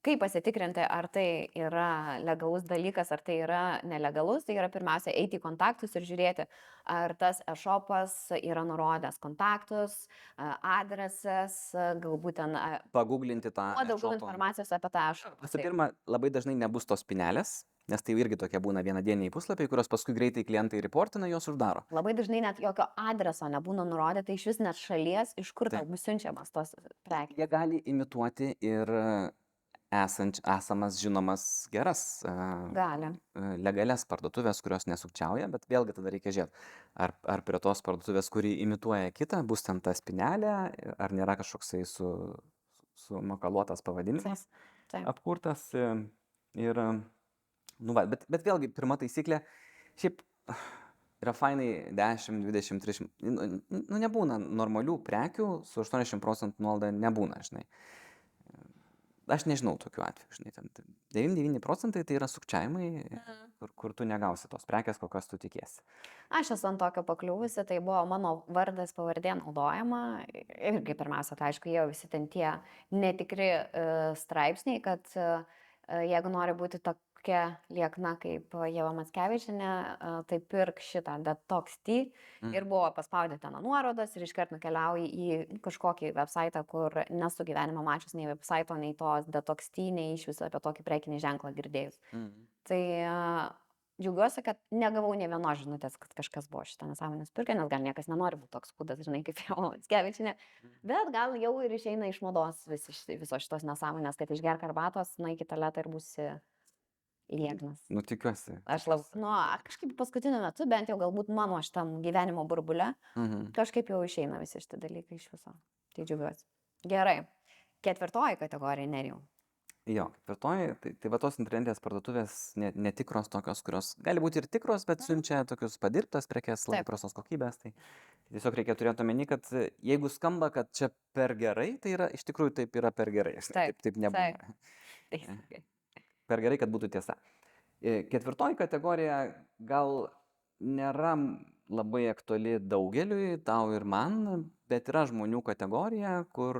kaip pasitikrinti, ar tai yra legalus dalykas, ar tai yra nelegalus, tai yra pirmiausia eiti į kontaktus ir žiūrėti, ar tas e-shopas yra nurodęs kontaktus, e, adresas, e, galbūt ten e, Paguglinti tą. kuo daugiau e-shopą. informacijos apie tą e-shopą. Visų pirma, labai dažnai nebus tos pinelės, nes tai irgi tokie būna vienadieniai puslapiai, kurios paskui greitai klientai reportina, juos uždaro. Labai dažnai net jokio adreso nebūna nurodyta iš vis net šalies, iš kur tau bus siunčiamas tos prekės. Jie gali imituoti ir esanč, esamas žinomas geras, Gali. legalias parduotuvės, kurios nesukčiauja, bet vėlgi tada reikia žiūrėti, ar, ar prie tos parduotuvės, kuri imituoja kitą, bus ten ta spinelė, ar nėra kažkoksai su, su makaluotas pavadinimas. Taip. apkurtas e, ir, nu, va, bet, bet vėlgi, pirma taisyklė, šiaip yra fainai 10, 20, 30, nu, nu nebūna normalių prekių su 80 procentų nuolaida, nebūna, žinai. Aš nežinau tokių atvejų, žinai, ten 99 procentai tai yra sukčiavimai, kur, kur tu negausi tos prekės, kokios tu tikiesi. Aš esu ant tokio pakliuvusi, tai buvo mano vardas pavardė naudojama. Irgi pirmiausia, tai aišku, jie visi ten tie netikri uh, straipsniai, kad uh, jeigu nori būti tokia liekna kaip Jeva Matskevičinė, tai pirk šitą Detox Tea. Mm. Ir buvo paspaudyti ten nuorodas ir iškart nukeliauji į kažkokį website, kur nesu gyvenimo mačius nei website, nei tos Detox Tea, nei iš viso apie tokį prekinį ženklą girdėjus. Mm. Tai džiaugiuosi, kad negavau ne vienos žinutės, kad kažkas buvo šitą nesąmonės pirkę, nes gal niekas nenori būti toks kūdas, žinai, kaip jau Skevičinė. Bet gal jau ir išeina iš mados visi, ši- visos šitos nesąmonės, kad išgerk arbatos, na iki taletą ir būsi lieknas. Nu, tikiuosi. Aš labai, nu, kažkaip paskutiniu metu, bent jau galbūt mano šitam gyvenimo burbule, Mhm. kažkaip jau išeina visi šitie dalykai iš viso. Tai džiaugiuosi. Gerai. Ketvirtoji kategorija, nerijau. Jo, ketvirtoji, tai, tai va tos internetinės parduotuvės ne- netikros tokios, kurios gali būti ir tikros, bet siunčia tokius padirbtas prekes, labai Taip. prastos kokybės. Tai tiesiog reikia turėti omeny, kad e, jeigu skamba, kad čia per gerai, tai yra, iš tikrųjų taip yra per gerai. Taip, Taip, taip nebūna. Teisingai. Per gerai, kad būtų tiesa. E, Ketvirtoji kategorija gal nėra labai aktuali daugeliui, tau ir man, bet yra žmonių kategorija, kur,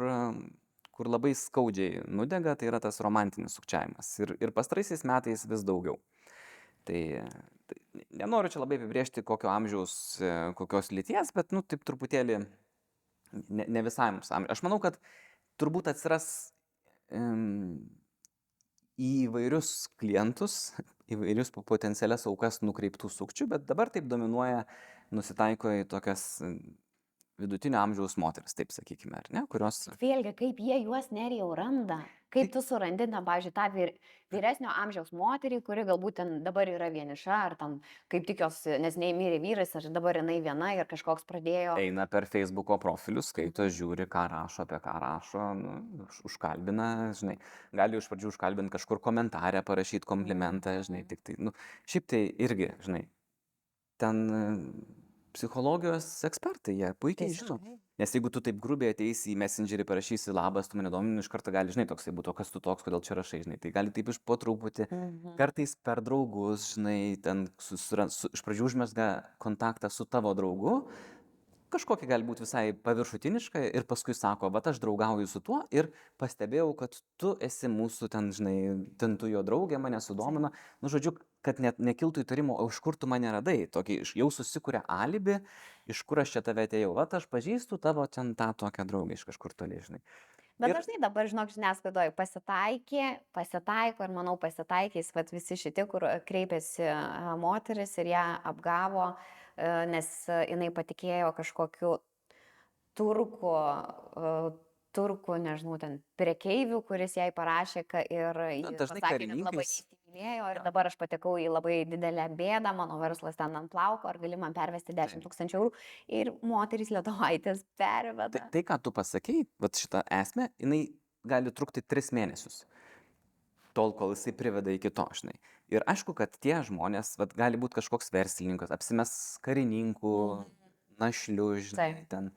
kur labai skaudžiai nudega, tai yra tas romantinis sukčiavimas. Ir, ir pastaraisiais metais vis daugiau. Tai, tai nenoriu čia labai apibriežti, kokio amžiaus, e, kokios lyties, bet, nu, taip truputėlį ne, ne visai mums amžiaus. Aš manau, kad turbūt atsiras um, į įvairius klientus, įvairius po- potencialias aukas nukreiptų sukčių, bet dabar taip dominuoja, nusitaiko į tokias vidutinio amžiaus moteris, taip sakykime, ar ne, kurios... Bet vėlgi, kaip jie juos nerijau randa. Kaip tu surandi, na, pavyzdžiui, tą vyr, vyresnio amžiaus moterį, kuri galbūt ten dabar yra vieniša, ar tam kaip tik jos, nes neįmyrė vyras, ar dabar jinai viena ir kažkoks pradėjo. Eina per Facebook'o profilius, skaito, žiūri, ką rašo, apie ką rašo, nu, už- užkalbina, žinai, gali iš pradžių užkalbinti kažkur komentarę, parašyti komplimentą, žinai, tik tai, nu, šiaip tai irgi, žinai, ten psichologijos ekspertai, jie puikiai žino. Nes jeigu tu taip grubiai ateisi į messengerį, parašysi labas, tu mane domini, iš karto gali, žinai, toksai būtų, kas tu toks, kodėl čia rašai, žinai, tai gali taip iš po truputį, Mhm. kartais per draugus, žinai, ten susira, su, iš pradžių užmesga kontaktą su tavo draugu, kažkokia gali būti visai paviršutiniška ir paskui sako, va aš draugauju su tuo ir pastebėjau, kad tu esi mūsų ten, žinai, ten tu jo draugė, mane sudomino, nu žodžiu, kad net nekiltų įtarimo, o iš kur tu mane radai, tokį jau susikuria alibi, iš kur aš čia tave atėjau, va aš pažįstu tavo ten tą tokią draugę iš kažkur toli, žinai. Bet Ir- dažnai dabar, žinok, žiniasklaidoje pasitaikė, pasitaiko ir manau pasitaikys, vat visi šitie, kur kreipėsi moteris ir ją apgavo, e, nes e, jinai patikėjo kažkokiu turku, e, turku, nežinau, ten prekeivių, kuris jai parašė ir ji dažnai pasakė, kad labai įsimylėjo ir dabar aš patekau į labai didelę bėdą, mano verslas ten ant plauko, ar gali man pervesti 10 Taip. tūkstančių eurų ir moterys lietuvaitės perveda. Tai, tai ką tu pasakei, va šitą esmę, jinai gali trukti tris mėnesius. Tol, kol jisai priveda iki to, žinai. Ir aišku, kad tie žmonės, va gali būti kažkoks verslininkas, apsimes karininku, našliu, žinai, Taip. ten.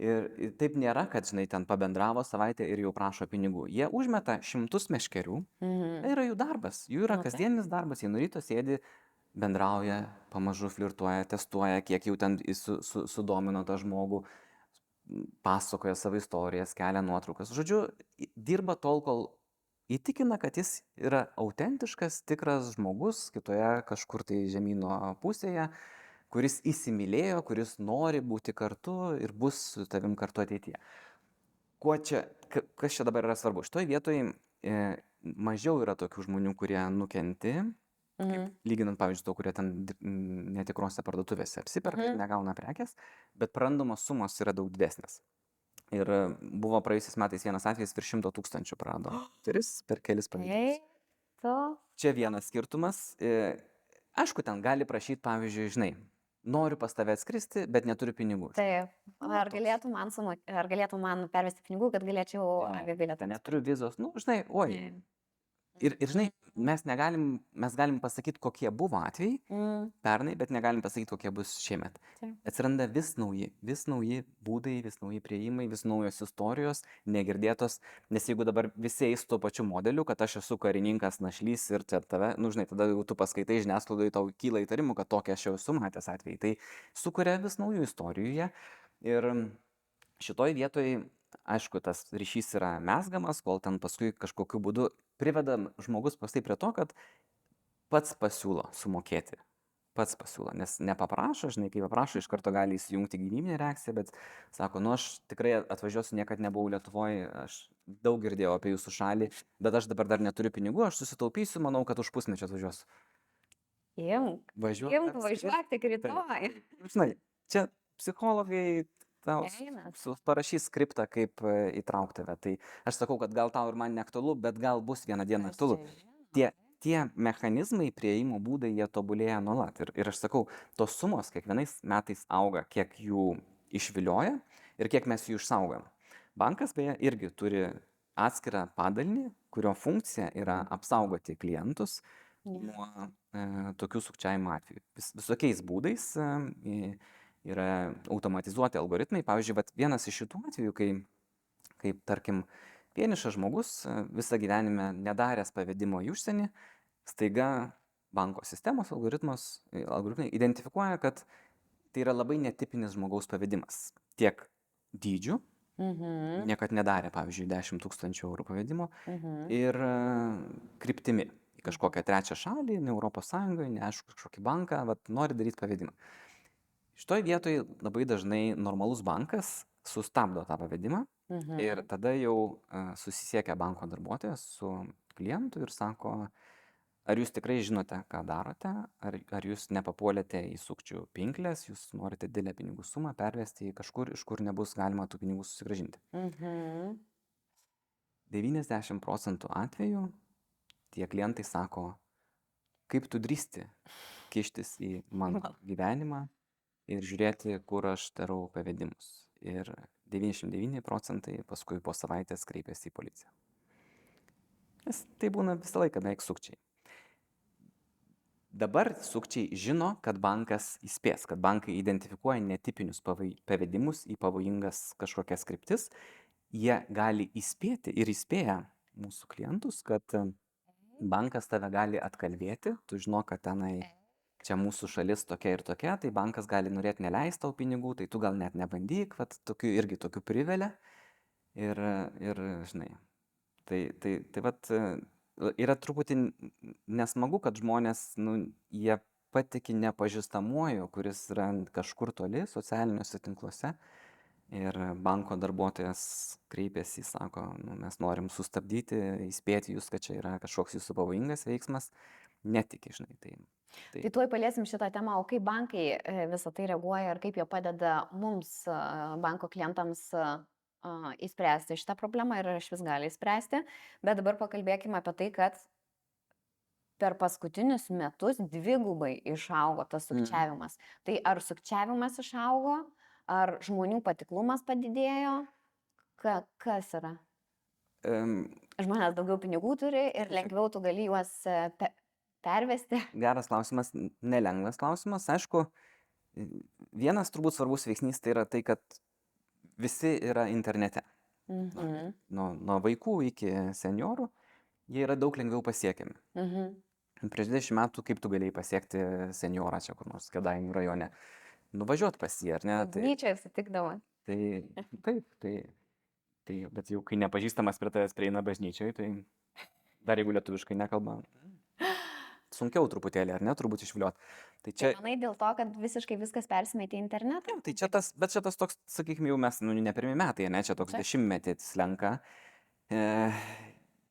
Ir, ir taip nėra, kad, žinai, ten pabendravo savaitę ir jau prašo pinigų. Jie užmeta šimtus meškerių, Mhm. tai yra jų darbas, jų yra Nu, taip. kasdienis darbas, jie nuo ryto sėdi, bendrauja, pamažu flirtuoja, testuoja, kiek jau ten su, su, sudomino tą žmogų, pasakoja savo istorijas, kelia nuotraukas. Žodžiu, dirba tol, kol įtikina, kad jis yra autentiškas, tikras žmogus kitoje kažkur tai žemynų pusėje, kuris įsimylėjo, kuris nori būti kartu ir bus su tavim kartu ateityje. Kuo čia, ka- kas čia dabar yra svarbu? Šitoje vietoje e, mažiau yra tokių žmonių, kurie nukenti, Mhm. lyginant, pavyzdžiui, to, kurie ten netikrose parduotuvėse apsiperka Mhm. negauna prekes, bet prarandamos sumos yra daug didesnės. Ir e, buvo praėjusiais metais vienas atvejis virš šimto tūkstančių prarado. Turis per kelis pavyzdžius. Čia vienas skirtumas. e, Aišku, ten gali prašyti, pavyzdžiui, žinai, noriu pas tave atskristi, bet neturiu pinigų. Taip. Ar galėtų man, sumo, ar galėtų man pervesti pinigų, kad galėčiau Jo, avibilietą? Ten neturiu vizos, nu, žinai, oi. Ir, ir žinai, mes negalim, mes galim pasakyti, kokie buvo atvejai Mm, pernai, bet negalim pasakyti, kokie bus šiemet. Taip. Atsiranda vis nauji, vis nauji būdai, vis nauji prieimai, vis naujos istorijos, negirdėtos, nes jeigu dabar visi eis tuo pačiu modeliu, kad aš esu karininkas, našlys ir čia tave, nu žinai, tada jau tu paskaitai žiniasklaidoje, tau kyla įtarimų, kad tokia aš jau esu matęs atvejai. Tai sukuria vis naujų istorijų jie. Ir šitoj vietoj, aišku, tas ryšys yra mesgamas, kol ten paskui kažkokiu būdu priveda žmogus pastai prie to, kad pats pasiūlo sumokėti. Pats pasiūlo, nes nepaprašo, žinai, kai paprašo, iš karto gali įsijungti gynybinė reakcija, bet sako, nu aš tikrai atvažiuosiu, niekada nebuvau Lietuvoje, aš daug girdėjau apie jūsų šalį, bet aš dabar dar neturiu pinigų, aš susitaupysiu, manau, kad už pusmečio atvažiuosiu. Imk, Važiuok. imk, važiuok tik rytoj. Žinai, čia psichologai tau s- Eina. su- parašys skriptą, kaip e, įtraukti tave. Tai aš sakau, kad gal tau ir man neaktualu, bet gal bus vieną dieną Aš aktualu. čia žinau. Tie, tie mechanizmai, prieimo būdai, jie tobulėja nuolat. Ir, ir aš sakau, tos sumos kiekvienais metais auga, kiek jų išvilioja ir kiek mes jų išsaugom. Bankas beje irgi turi atskirą padalinį, kurio funkcija yra apsaugoti klientus nuo e, tokių sukčiavimo atvejų. Vis, visokiais būdais e, yra automatizuoti algoritmai. Pavyzdžiui, vienas iš šitų atvejų, kai, kaip tarkim, vienišas žmogus e, visą gyvenimą nedaręs pavedimo į užsienį, staiga banko sistemos e, algoritmai identifikuoja, kad tai yra labai netipinis žmogaus pavedimas. Tiek dydžių, Mhm. niekad nedarė, pavyzdžiui, 10 tūkstančių eurų pavedimo, Mhm. ir e, kryptimi į kažkokią trečią šalį, ne Europos Sąjungoje, neaišku, kažkokį banką, vat, nori daryti pavedimą. Šitoje vietoje labai dažnai normalus bankas sustabdo tą pavedimą Mhm. ir tada jau e, susisiekia banko darbuotojas su klientu ir sako, ar jūs tikrai žinote, ką darote, ar, ar jūs nepapuolėte į sukčių pinklės, jūs norite didelę pinigų sumą pervesti į kažkur, iš kur nebus galima tų pinigų susigražinti. Mhm. 90 procentų atvejų tie klientai sako, kaip tu drįsti kištis į mano gyvenimą ir žiūrėti, kur aš darau pavedimus. Ir 99 procentai paskui po savaitės kreipiasi į policiją. Nes tai būna visą laiką beveik sukčiai. Dabar sukčiai žino, kad bankas įspės, kad bankai identifikuoja netipinius pavedimus į pavojingas kažkokias kryptis. Jie gali įspėti ir įspėja mūsų klientus, kad e, bankas tave gali atkalbėti, tu žino, kad tenai čia mūsų šalis tokia ir tokia, tai bankas gali norėti neleisti tau pinigų, tai tu gal net nebandyk, vat tokių irgi tokių privelia. Ir, ir žinai, tai, tai, tai vat yra truputį nesmagu, kad žmonės, nu, jie patiki nepažįstamuoju, kuris yra kažkur toli socialiniuose tinkluose. Ir banko darbuotojas kreipiasi, sako, nu, mes norim sustabdyti, įspėti jūs, kad čia yra kažkoks jūsų pavojingas veiksmas. Netiki, žinai. Tai, tai, Tai tuoj paliesim šitą temą, o kaip bankai e, visą tai reaguoja ir kaip jie padeda mums, e, banko klientams, e, įspręsti šitą problemą ir ar iš vis gali įspręsti. Bet dabar pakalbėkime apie tai, kad per paskutinius metus dvigubai išaugo tas Mm. sukčiavimas. Tai ar sukčiavimas išaugo, ar žmonių patiklumas padidėjo, Ka, kas yra? um, Žmonės daugiau pinigų turi ir lengviau tu gali juos pe, pervesti. geras klausimas, nelengvas klausimas. Aišku, vienas turbūt svarbus veiksnys tai yra tai, kad visi yra internete. Mhm. Nuo, nuo vaikų iki seniorų, jie yra daug lengviau pasiekiami. Mhm. Prieš 20 metų kaip tu galėjai pasiekti seniorą čia kur nors Kedainių rajone? Nuvažiuot pas jį, ar ne? Tai, Bažnyčioje sutikdavo. tai taip, tai, tai, bet jau kai nepažįstamas prie tavęs prieina bažnyčioje, tai dar jeigu lietuviškai nekalba, sunkiau truputėlį, ar ne, turbūt išviliot. Tai Čia... čia, Manai dėl to, kad visiškai viskas persimetė į internetą? tai čia tas, bet čia tas toks, sakykime, jau mes, nu, ne pirmi metai, ne, čia toks Taip. dešimtmetis slenka. E,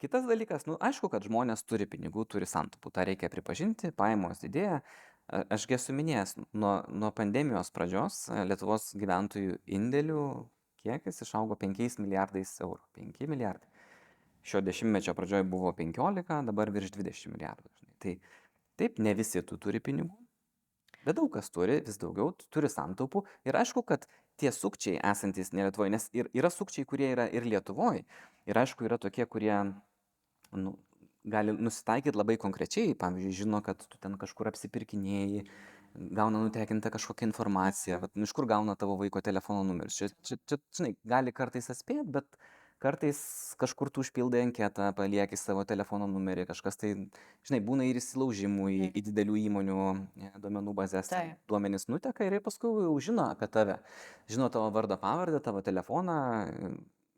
kitas dalykas, nu, aišku, kad žmonės turi pinigų, turi santaupų, tą reikia pripažinti, pajamos didėja. A- Aš esu minėjęs, nuo, nuo pandemijos pradžios e, Lietuvos gyventojų indėlių kiekis išaugo 5 milijardais eurų. 5 milijardai. Šio dešimtmečio pradžioje buvo 15, dabar virš 20 milijardų. Tai taip, ne visi tu turi pinigų, bet daug kas turi, vis daugiau tu turi santaupų. Ir aišku, kad tie sukčiai esantis ne Lietuvoje, nes ir, yra sukčiai, kurie yra ir Lietuvoje. Ir aišku, yra tokie, kurie nu, gali nusitaikyti labai konkrečiai. Pavyzdžiui, žino, kad tu ten kažkur apsipirkinėjai, gauna nutekintą kažkokią informaciją, vat, nu, iš kur gauna tavo vaiko telefono numeris. Čia, čia, čia žinai, gali kartais atspėti, bet kartais kažkur tu užpildai anketą, palieki savo telefono numerį, kažkas tai, žinai, būna ir įsilaužimų į, į didelių įmonių e, duomenų bazės. Taip. Duomenys nuteka ir paskui jau žino apie tave. Žino tavo vardą, pavardę, tavo telefoną,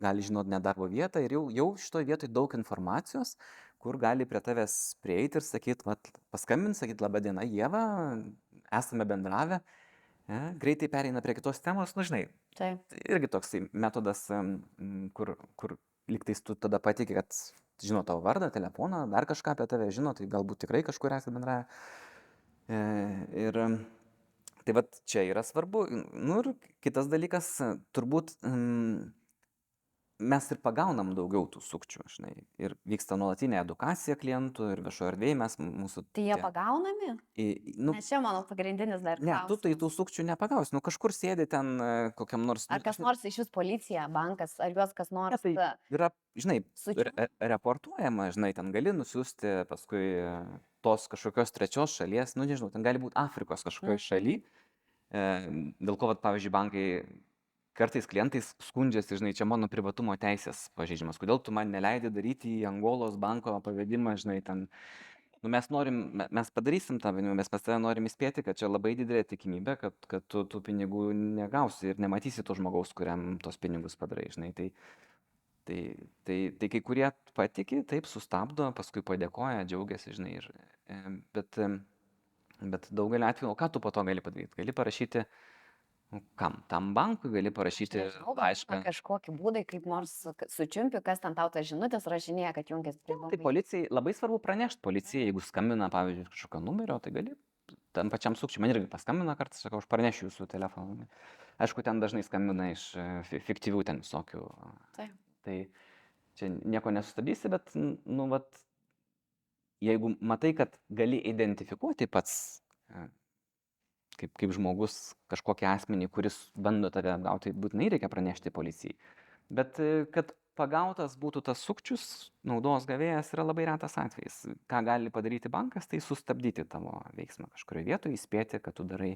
gali žinot net darbo vietą ir jau, jau šitoje vietoje daug informacijos, kur gali prie tavęs prieiti ir sakyti, paskambinti, sakyti, laba diena, Jėva, esame bendravę, e, greitai pereina prie kitos temos, nu žinai, Taip. Tai irgi toksai metodas, em, m, kur, kur liktais tu tada patikė, kad žino tavo vardą, telefoną, dar kažką apie tave žino, tai galbūt tikrai kažkur esate bendravę. E, ir tai vad čia yra svarbu. Nu ir kitas dalykas, turbūt em, mes ir pagaunam daugiau tų sukčių, žinai. Ir vyksta nuolatinė edukacija klientų ir viešoje erdvėje mes mūsų... Tai jie tie- pagaunami? į- Nu, Nes čia mano pagrindinis dar. ne, tu tai klausimas. tų sukčių nepagausi. Nu kažkur sėdi ten e, kokiam nors... Ar nu, kas žinai, nors iš jūsų policija, bankas, ar juos kas nors tai e, yra, žinai, re- re- reportuojama, žinai, ten gali nusiųsti paskui e, tos kažkokios trečios šalies, nu nežinau, ten gali būti Afrikos kažkokioje Mhm. šalyje, dėl ko, vat, pavyzdžiui, bankai kartais klientais skundžiasi, žinai, čia mano privatumo teisės pažeidžiamas, kodėl tu man neleidi daryti į Angolos banko pavedimą, žinai, ten, nu mes norim, me- mes padarysim tą pavedimą, mes pas tave norim įspėti, kad čia labai didelė tikimybė, kad, kad tu tų pinigų negausi ir nematysi to žmogaus, kuriam tos pinigus padarai, žinai, tai Tai, tai, tai kai kurie patiki, taip sustabdo, paskui padėkoja, džiaugiasi, žinai. Ir, bet, bet daugelį atvejų, o ką tu po to gali padaryti? Gali parašyti Nu, kam? Tam bankui gali parašyti Nežinau, gal laišką. yra kažkokie būdai, kaip nors sučiumpi, kas ten tau tas žinutės rašinėja, kad jungiasi prie Tai labai. policijai labai svarbu pranešti policijai, jeigu skambina, pavyzdžiui, kažkokio numerio, tai gali tam pačiam sukčiui, man irgi paskambina kartais, sakau, aš pranešiu jūsų telefoną. Aišku, ten dažnai skambina iš e, fi- fiktyvių ten visokių. Taip. Tai čia nieko nesustabdysi, bet, n- nu, vat, jeigu matai, kad gali identifikuoti pats, e, kaip, kaip žmogus kažkokį asmenį, kuris bando tave apgauti, būtinai reikia pranešti policijai. Bet e, kad pagautas būtų tas sukčius, naudos gavėjas yra labai retas atvejis. Ką gali padaryti bankas, tai sustabdyti tavo veiksmą kažkurioje vietoje, įspėti, kad tu darai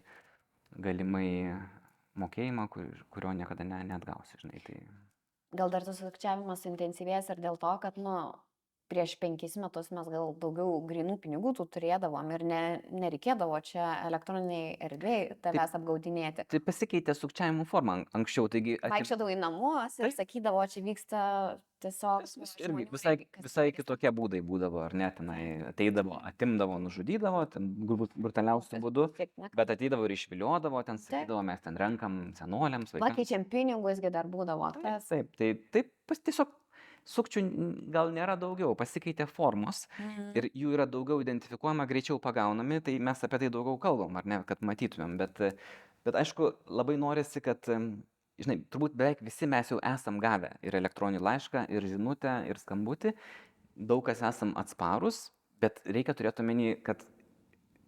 galimai mokėjimą, kur, kurio niekada ne, neatgausi, žinai. Tai... Gal dar tas sukčiavimas intensyvės ir dėl to, kad, nu, prieš penkis metus mes gal daugiau grinų pinigų tų turėdavom ir ne, nereikėdavo čia elektroniniai erdvėjai tavęs apgaudinėti. tai pasikeitė sukčiavimo forma an- anksčiau, taigi... atim- Vaikščiodavo į namus ir Taip. sakydavo, čia vyksta tiesiog... Vis- vis- nu, Irgi visai, visai kitokie būdai būdavo, ar ne, tenai ateidavo, atimdavo, nužudydavo, ten galbūt brutaliausiu būdu, bet ateidavo ir išviliodavo, ten sakydavo, mes ten renkam senoliams. Pakeičiam pinigus, gi dar būdavo Taip, taip, tai taip, pas, tiesiog sukčių gal nėra daugiau, pasikeitė formos Mhm. ir jų yra daugiau identifikuojama, greičiau pagaunami, tai mes apie tai daugiau kalbam, ar ne, kad matytumėm, bet, bet aišku, labai norisi, kad, žinai, turbūt beveik visi mes jau esam gavę ir elektroninį laišką, ir žinutę, ir skambutį, daug kas esam atsparus, bet reikia turėti omeny, kad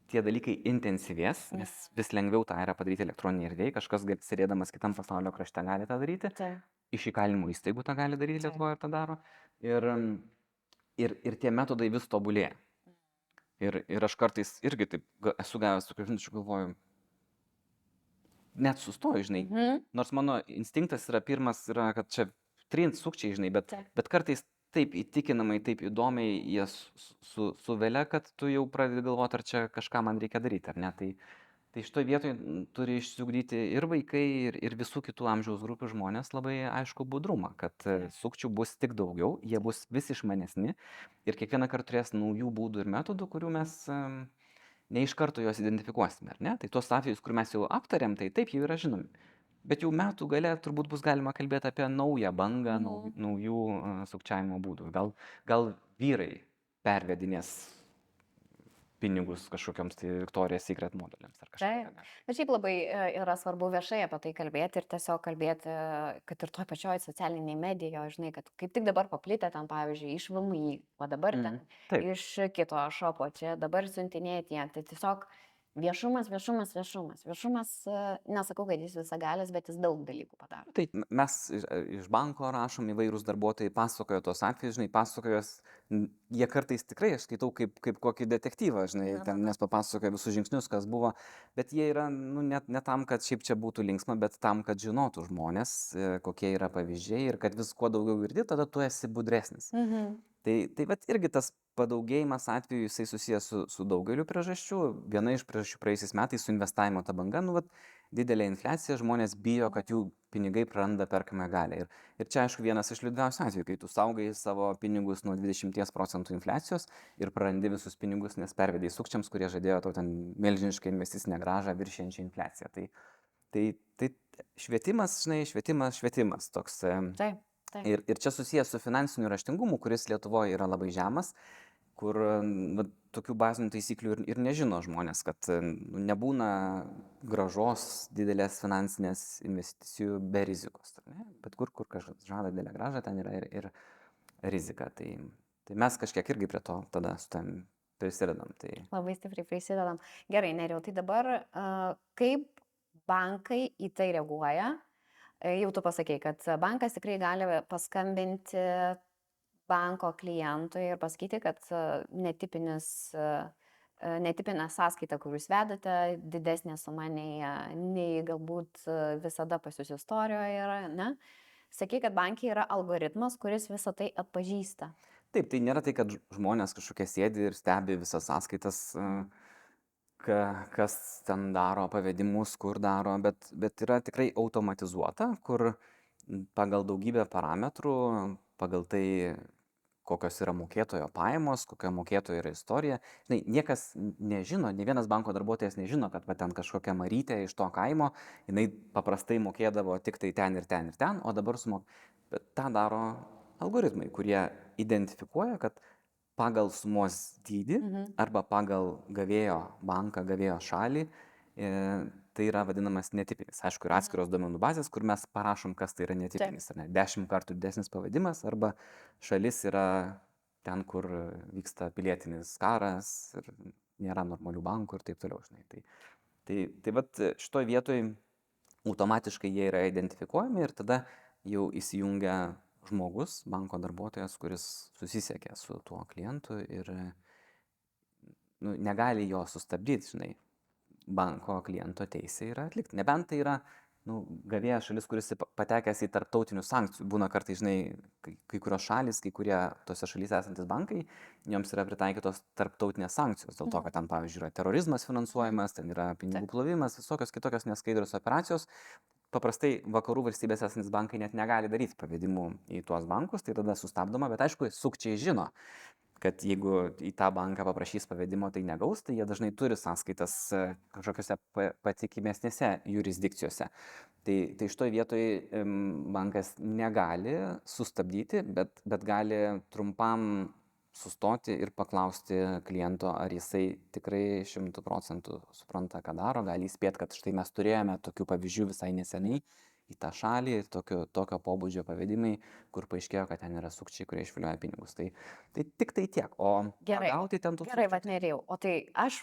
tie dalykai intensyvės, nes vis lengviau tą yra padaryti elektroninėje erdvėje, kažkas sėdėdamas kitam pasaulio krašte gali tą daryti Taip. Iš įkalinimo įstaigų tą gali daryti. Lietuvoje ir tą daro. Ir, ir, ir tie metodai vis tobulėja. Ir, ir aš kartais irgi taip esu gavęs tokių žinučių, galvoju, net sustoju, žinai. Mhm. Nors mano instinktas yra pirmas, yra, kad čia trint sukčiai, žinai, bet, Taip. bet kartais taip įtikinamai, taip įdomiai jie su, su, suvelia, kad tu jau pradedi galvoti, ar čia kažką man reikia daryti, ar ne. Tai, tai šitoje vietoje turi išsiugdyti ir vaikai, ir, ir visų kitų amžiaus grupių žmonės labai aišku budrumą, kad e, sukčių bus tik daugiau, jie bus vis išmanesni ir kiekvieną kartą turės naujų būdų ir metodų, kurių mes ne iš karto juos identifikuosime, ar ne? Tai tuos atvejus, kur mes jau aptarėm, tai taip jau yra žinomi. Bet jau metų gale turbūt bus galima kalbėti apie naują bangą, Mhm. naujų uh, sukčiavimo būdų. Gal, gal vyrai pervedinės pinigus kažkokiams tai Victoria's Secret modeliams ar kažką. Taip. Bet šiaip labai e, yra svarbu viešai apie tai kalbėti ir tiesiog kalbėti, kad ir toj pačioj socialinėje medijoje, žinai, kad kaip tik dabar paplitę ten, pavyzdžiui, iš VMI, o dabar ten Taip. iš kito šopo, čia dabar siuntinėti jie. Tai tiesiog viešumas, viešumas, viešumas. Viešumas, e, nesakau, kad jis visagalis, bet jis daug dalykų padaro. Tai mes iš, iš banko rašom įvairūs darbuotojai, pasakojo tos atvejus, žinai, pasakojo, jie kartais tikrai, aš skaitau kaip, kaip kokį detektyvą, žinai, Na, ten, nes papasakoja visus žingsnius, kas buvo, bet jie yra, nu, net ne tam, kad šiaip čia būtų linksma, bet tam, kad žinotų žmonės, e, kokie yra pavyzdžiai ir kad vis kuo daugiau girdi, tada tu esi budresnis. Mhm. Tai, tai vat irgi tas padaugėjimas atvejų, jisai susijęs su, su daugeliu priežasčių. Viena iš priežasčių praeisiais metais su investavimo ta banga, nu, vat, didelė infliacija, žmonės bijo, kad jų pinigai praranda perkamą galę. Ir, ir čia, aišku, vienas iš liūdniausių atvejų, kai tu saugai savo pinigus nuo 20 procentų infliacijos ir prarandi visus pinigus, nes pervedai sukčiams, kurie žadėjo tau ten milžinišką investicinę gražą viršienčią infliaciją. Tai, tai, tai švietimas, žinai, švietimas, švietimas toks. Taip, taip. Ir, ir čia susijęs su finansiniu raštingumu, kuris Lietuvoje yra labai žemas, kur nu, tokių bazinių taisyklių ir, ir nežino žmonės, kad nebūna gražos didelės finansinės investicijų be rizikos. ne? Bet kur, kur kažkas žada didelę gražą, ten yra ir, ir rizika. Tai, tai mes kažkiek irgi prie to tada su tam prisidedam. Tai, Labai stipriai prisidedam. Gerai, neriau, tai dabar kaip bankai į tai reaguoja? E, Jau tu pasakėjai, kad bankas tikrai gali paskambinti banko klientui ir pasakyti, kad a, netipinis, a, netipinė sąskaita, kur jūs vedate, didesnė suma nei, nei galbūt visada pas jūs istorijoje yra, ne? Sakai, kad bankiai yra algoritmas, kuris visą tai atpažįsta. Taip, tai nėra tai, kad žmonės kažkokie sėdi ir stebi visas sąskaitas, e, ka, kas ten daro pavedimus, kur daro, bet, bet yra tikrai automatizuota, kur pagal daugybę parametrų, pagal tai, kokios yra mokėtojo pajamos, kokia mokėtojo yra istorija. Žinai, niekas nežino, ne vienas banko darbuotojas nežino, kad va ten kažkokia marytė iš to kaimo, jinai paprastai mokėdavo tik tai ten ir ten ir ten, o dabar sumok. Bet tą daro algoritmai, kurie identifikuoja, kad pagal sumos dydį Mhm. arba pagal gavėjo banką, gavėjo šalį, e, tai yra vadinamas netipinis. Aišku, yra atskiros duomenų bazės, kur mes parašom, kas tai yra netipinis, ne. Dešimt kartų didesnis pavadimas arba šalis yra ten, kur vyksta pilietinis karas ir nėra normalių bankų ir taip toliau, žinai. Tai, tai, tai vat šitoje vietoje automatiškai jie yra identifikuojami ir tada jau įsijungia žmogus, banko darbuotojas, kuris susisiekia su tuo klientu ir nu, negali jo sustabdyti, žinai. Banko kliento teisė yra atlikti. Nebent tai yra nu, gavėjas šalis, kuris pa- patekęs į tarptautinių sankcijų. Būna kartais, žinai, kai, kai kurios šalis, kai kurie tose šalyse esantis bankai, joms yra pritaikytos tarptautinės sankcijos. Dėl to, Mhm. kad ten, pavyzdžiui, yra terorizmas finansuojamas, ten yra pinigų plovimas, visokios kitokios neskaidrios operacijos. Paprastai vakarų valstybės esantis bankai net negali daryti pavedimų į tuos bankus, tai tada sustabdoma, bet aišku, sukčiai žino, kad jeigu į tą banką paprašys pavedimo, tai negaus, tai jie dažnai turi sąskaitas e, kažkokiose pa- patikimesnėse jurisdikcijose. Tai, tai šitoje vietoje bankas negali sustabdyti, bet, bet gali trumpam sustoti ir paklausti kliento, ar jisai tikrai šimtų procentų supranta, ką daro, gali įspėti, kad štai mes turėjome tokių pavyzdžių visai neseniai į tą šalį, tokio, tokio pobūdžio pavedimai, kur paaiškėjo, kad ten yra sukčiai, kurie išvilioja pinigus. Tai, tai tik tai tiek, o Gerai, gauti ten tų Gerai, vad nerijau. O tai aš,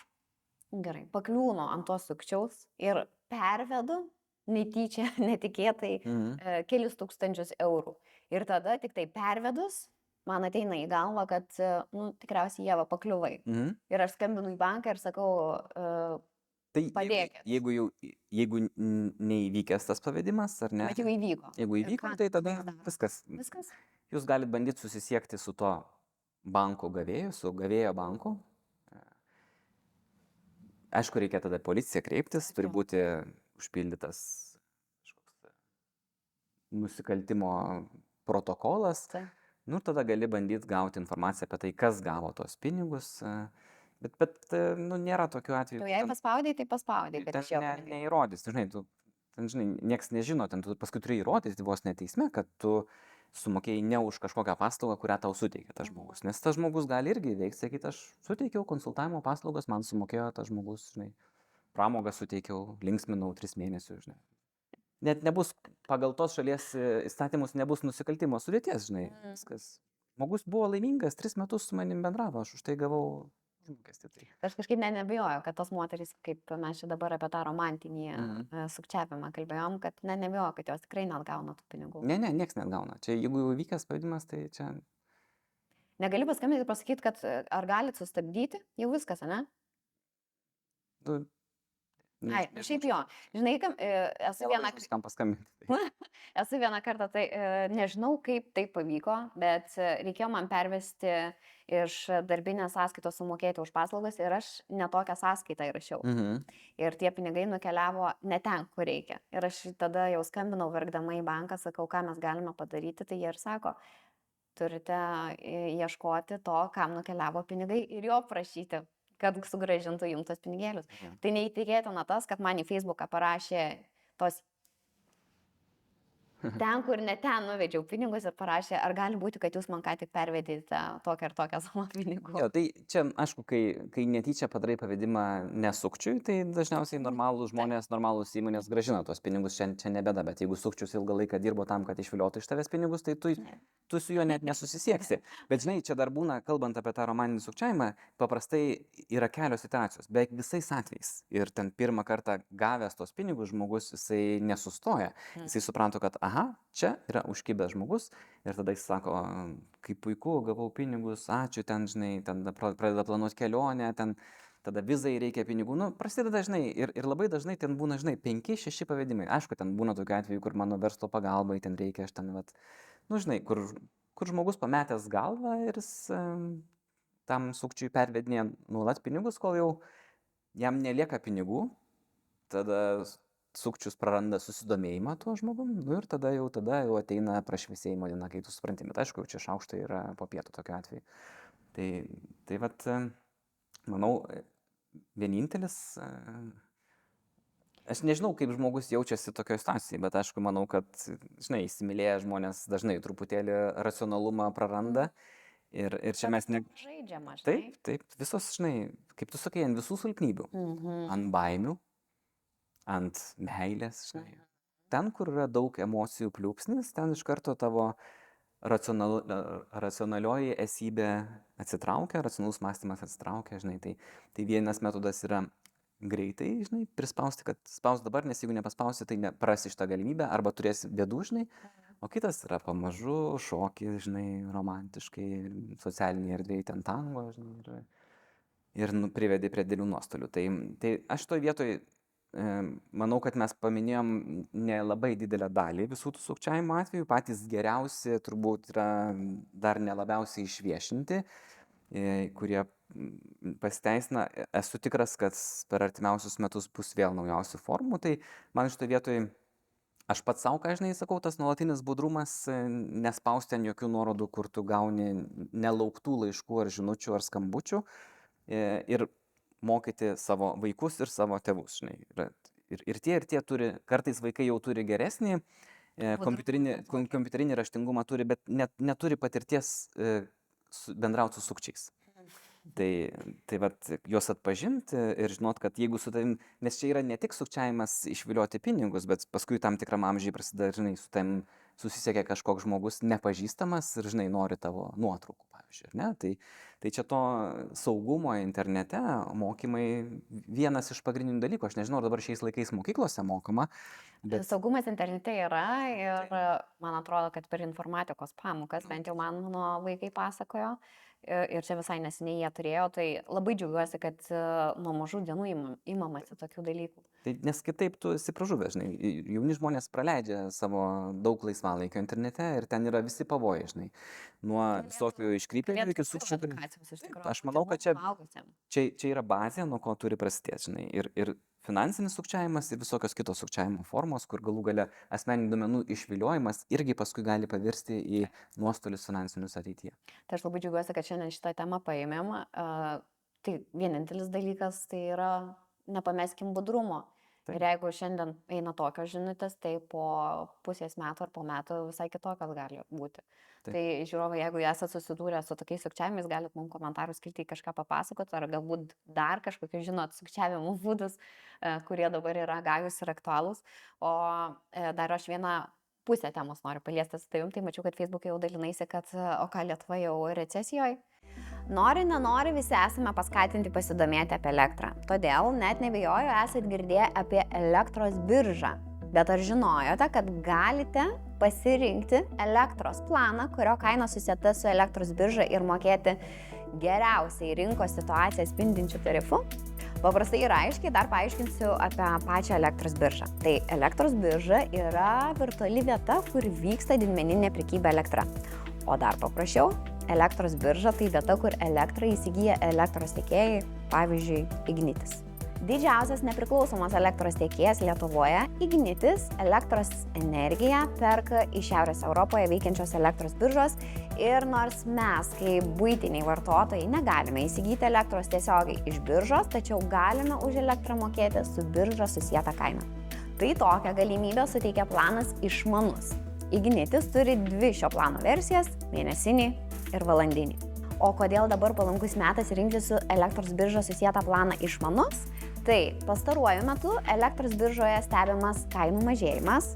gerai, pakliūnu ant to sukčiaus ir pervedu netyčia, netikėtai Mhm. e, kelis tūkstančius eurų. Ir tada tik tai pervedus, man ateina į galvą, kad, e, nu, tikriausiai Jėva pakliuvai. Mhm. Ir aš skambinu į banką ir sakau, e, Tai jeigu- Padėkit. Jeigu, jau, jeigu neįvykęs tas pavedimas, ar ne? bet jau įvyko. Jeigu įvyko, tai tada viskas. Viskas. Jūs galite bandyti susisiekti su to banko gavėju, su gavėjo banku. Aišku, reikia tada policiją kreiptis, turi būti užpildytas nusikaltimo protokolas. Taip. Nu, ir tada gali bandyti gauti informaciją apie tai, kas gavo tos pinigus. e, Bet, bet e, nu, nėra tokių atvejų. Tu jei paspaudai, tai paspaudai, kad ten išėjo. ne, neįrodys, žinai, tu, ten, žinai, nieks nežino, ten tu paskui turi įrodyti vos neteisme, kad tu sumokėjai ne už kažkokią paslaugą, kurią tau suteikė tas Mhm. žmogus. Nes tas žmogus gali irgi veikti, sakyti, aš suteikiau konsultavimo paslaugas, man sumokėjo tas žmogus, žinai, pramogą suteikiau, linksminau tris mėnesius, žinai. Net nebus, pagal tos šalies e, įstatymus nebus nusikaltimo sudėties, žinai, Mhm. viskas. Žmogus buvo laimingas, tris metus su manim bendravo, aš už tai gavau užmokestį. Tai. Aš kažkaip net nebejoju, kad tos moterys, kaip mes čia dabar apie tą romantinį e, sukčiavimą kalbėjom, kad net nebejoju, kad jos tikrai net gauna tų pinigų. Ne, ne, nieks net gauna. Čia jeigu jau vykęs pavadimas, tai čia Negali paskambinti ir pasakyti, kad e, ar galit sustabdyti, jau viskas, ne? Nu, Ai, nu šiaip jo. Žinai, kam, e, esu vieną, Kam paskambinti. Tai. esu vieną kartą, tai e, nežinau, kaip tai pavyko, bet e, reikėjo man pervesti iš darbinės sąskaitos sumokėti už paslaugas ir aš netokią sąskaitą įrašiau. Mhm. Ir tie pinigai nukeliavo ne ten, kur reikia. Ir aš tada jau skambinau verkdama į banką, sakau, ką mes galime padaryti, tai jie ir sako, turite ieškoti to, kam nukeliavo pinigai ir jo prašyti, kad sugražintų jums tos pinigėlius. Mhm. Tai neįtikėtina tas, kad man į Facebooką parašė tos ten, kur ne ten nuvedžiau pinigus ir parašė, ar gali būti, kad jūs man ką tik pervedėte tokią ir tokią sumą pinigų. Jo, tai čia, aišku, kai, kai netyčia padarai pavedimą nesukčiui, tai dažniausiai normalūs žmonės, normalūs įmonės gražina tuos pinigus, čia, čia nebėda, bet jeigu sukčius ilgą laiką dirbo tam, kad išviliotų iš tavęs pinigus, tai tu, tu su juo net nesusisieksi. Bet žinai, čia dar būna, kalbant apie tą romaninį sukčiavimą, paprastai yra kelios situacijos, beveik visais atvejais. Ir ten pirmą kartą gavęs tos pinigus žmogus, jisai nesustoja. Mm. Jisai supranta, kad, aha, čia yra užkibęs žmogus. Ir tada jis sako, kaip puiku, gavau pinigus, ačiū, ten, žinai, ten pra- pradeda planuoti kelionę, ten tada vizai reikia pinigų, nu, prasideda dažnai ir, ir labai dažnai ten būna, žinai, penki, šeši pavedimai. Aišku, ten būna tokių atvejų, kur mano verslo pagalbai ten reikia, aš ten, vat, nu, žinai, kur, kur žmogus pametęs galvą ir jis em, tam sukčiui pervedinėja nuolat pinigus, kol jau jam nelieka pinigų, tada sukčius praranda susidomėjimą tuo žmogum, nu ir tada jau, tada jau ateina prašviesėjimo diena, kai tu supranti, bet aišku, čia šaukštai yra po pietų tokiu atveju. Tai, tai vat, manau, vienintelis, aš nežinau, kaip žmogus jaučiasi tokioje situacijoje, bet aišku, manau, kad, žinai, įsimylėję žmonės dažnai truputėlį racionalumą praranda. Ir, ir čia mes ne... Žaidžiama, žinai. Taip, taip, visos, žinai, kaip tu sakai, ant visų silpnybių. Mhm. Ant baimių, ant meilės, žinai. Ten, kur yra daug emocijų pliūpsnis, ten iš karto tavo racional, racionalioji esybė atsitraukia, racionalus mąstymas atsitraukia, žinai. Tai, tai vienas metodas yra greitai, žinai, prispausti, kad spaus dabar, nes jeigu nepaspausi, tai prasi šitą galimybę arba turėsi bėdų, žinai. O kitas yra pamažu, šokį, žinai, romantiškai, socialiniai erdvėjai ten tango, žinai, ir, ir nu, privedė prie dėlių nuostolių. Tai, tai aš toj vietoj manau, kad mes paminėjom nelabai didelę dalį visų tų sukčiavimo atvejų. Patys geriausi turbūt yra dar nelabiausiai išviešinti, e, kurie pasiteisina. Esu tikras, kad per artimiausius metus bus vėl naujausių formų. Tai man šitoje vietoje aš pats savo, ką žinai, sakau, tas nuolatinis budrumas, e, nespausti ant jokių nuorodų, kur tu gauni nelauktų laiškų ar žinučių ar skambučių. E, ir mokyti savo vaikus ir savo tėvus, žinai. Ir, ir, tie, ir tie turi, kartais vaikai jau turi geresnį e, kompiuterinį, kom, kompiuterinį raštingumą, turi, bet net, neturi patirties e, bendrauti su sukčiais. Tai, tai vat, juos atpažinti ir žinot, kad jeigu su tavim, nes čia yra ne tik sukčiavimas išvilioti pinigus, bet paskui tam tikram amžiai prasideda, žinai, su tavim susisiekia kažkoks žmogus nepažįstamas ir, žinai, nori tavo nuotraukų, pavyzdžiui, ne? Tai, tai čia to saugumo internete mokymai vienas iš pagrindinių dalykų. Aš nežinau, ar dabar šiais laikais mokyklose mokoma. Bet... Saugumas internete yra ir man atrodo, kad per informatikos pamokas, bent jau man mano vaikai pasakojo, ir čia visai neseniai jie turėjo, tai labai džiaugiuosi, kad e, nuo mažų dienų imam, imamasi tokių dalykų. Tai nes kitaip tu esi pražuvęs, žinai, jauni žmonės praleidžia savo daug laisvalaikio internete ir ten yra visi pavojai, žinai, nuo visokių iškrypėlių iki sukčių. Aš manau, kad čia, čia, čia yra bazė, nuo ko turi prasidėti, žinai, ir, ir finansinis sukčiavimas ir visokios kitos sukčiavimo formos, kur galų gale asmeninių duomenų išviliojimas irgi paskui gali pavirsti į nuostolius finansinius ateityje. Tai aš labai džiaugiuosi, kad šiandien šitą temą paėmėm. Tai vienintelis dalykas tai yra nepameskim budrumo. Taip. Ir jeigu šiandien eina tokios žinutės, tai po pusės metų ar po metų visai kitokios gali būti. Taip. Tai žiūrovai, jeigu esate susidūrę su tokiais sukčiavimais, galite mums komentarus skilti kažką papasakoti, ar galbūt dar kažkokius žinot sukčiavimo būdus, e, kurie dabar yra gajus ir aktualūs. O e, dar aš vieną pusę temos noriu paliesti su tavim, tai mačiau, kad Facebook'e jau dalinaisi, kad o ką Lietuva jau recesijoje. Nori, nenori, visi esame paskatinti pasidomėti apie elektrą. Todėl net nebejoju, esate girdėję apie elektros biržą. Bet ar žinojote, kad galite pasirinkti elektros planą, kurio kaina susieta su elektros birža ir mokėti geriausiai rinkos situaciją spindinčių tarifų? Paprastai ir aiškiai dar paaiškinsiu apie pačią elektros biržą. Tai elektros birža yra virtuali vieta, kur vyksta didmeninė prekyba elektra. O dar paprasčiau, elektros birža tai vieta, kur elektrą įsigyja elektros tiekėjai, pavyzdžiui, Ignitis. Didžiausias nepriklausomas elektros tiekėjas Lietuvoje - Ignitis elektros energiją perka iš Šiaurės Europoje veikiančios elektros biržos ir nors mes, kaip būtiniai vartotojai, negalime įsigyti elektros tiesiogiai iš biržos, tačiau galime už elektrą mokėti su birža susijęta kaina. Tai tokią galimybę suteikia planas išmanus. Ignitis turi dvi šio plano versijas - mėnesinį ir valandinį. O kodėl dabar palankus metas rinktis su elektros birža susijęta planą išmanus? Tai pastaruoju metu elektros biržoje stebimas kainų mažėjimas.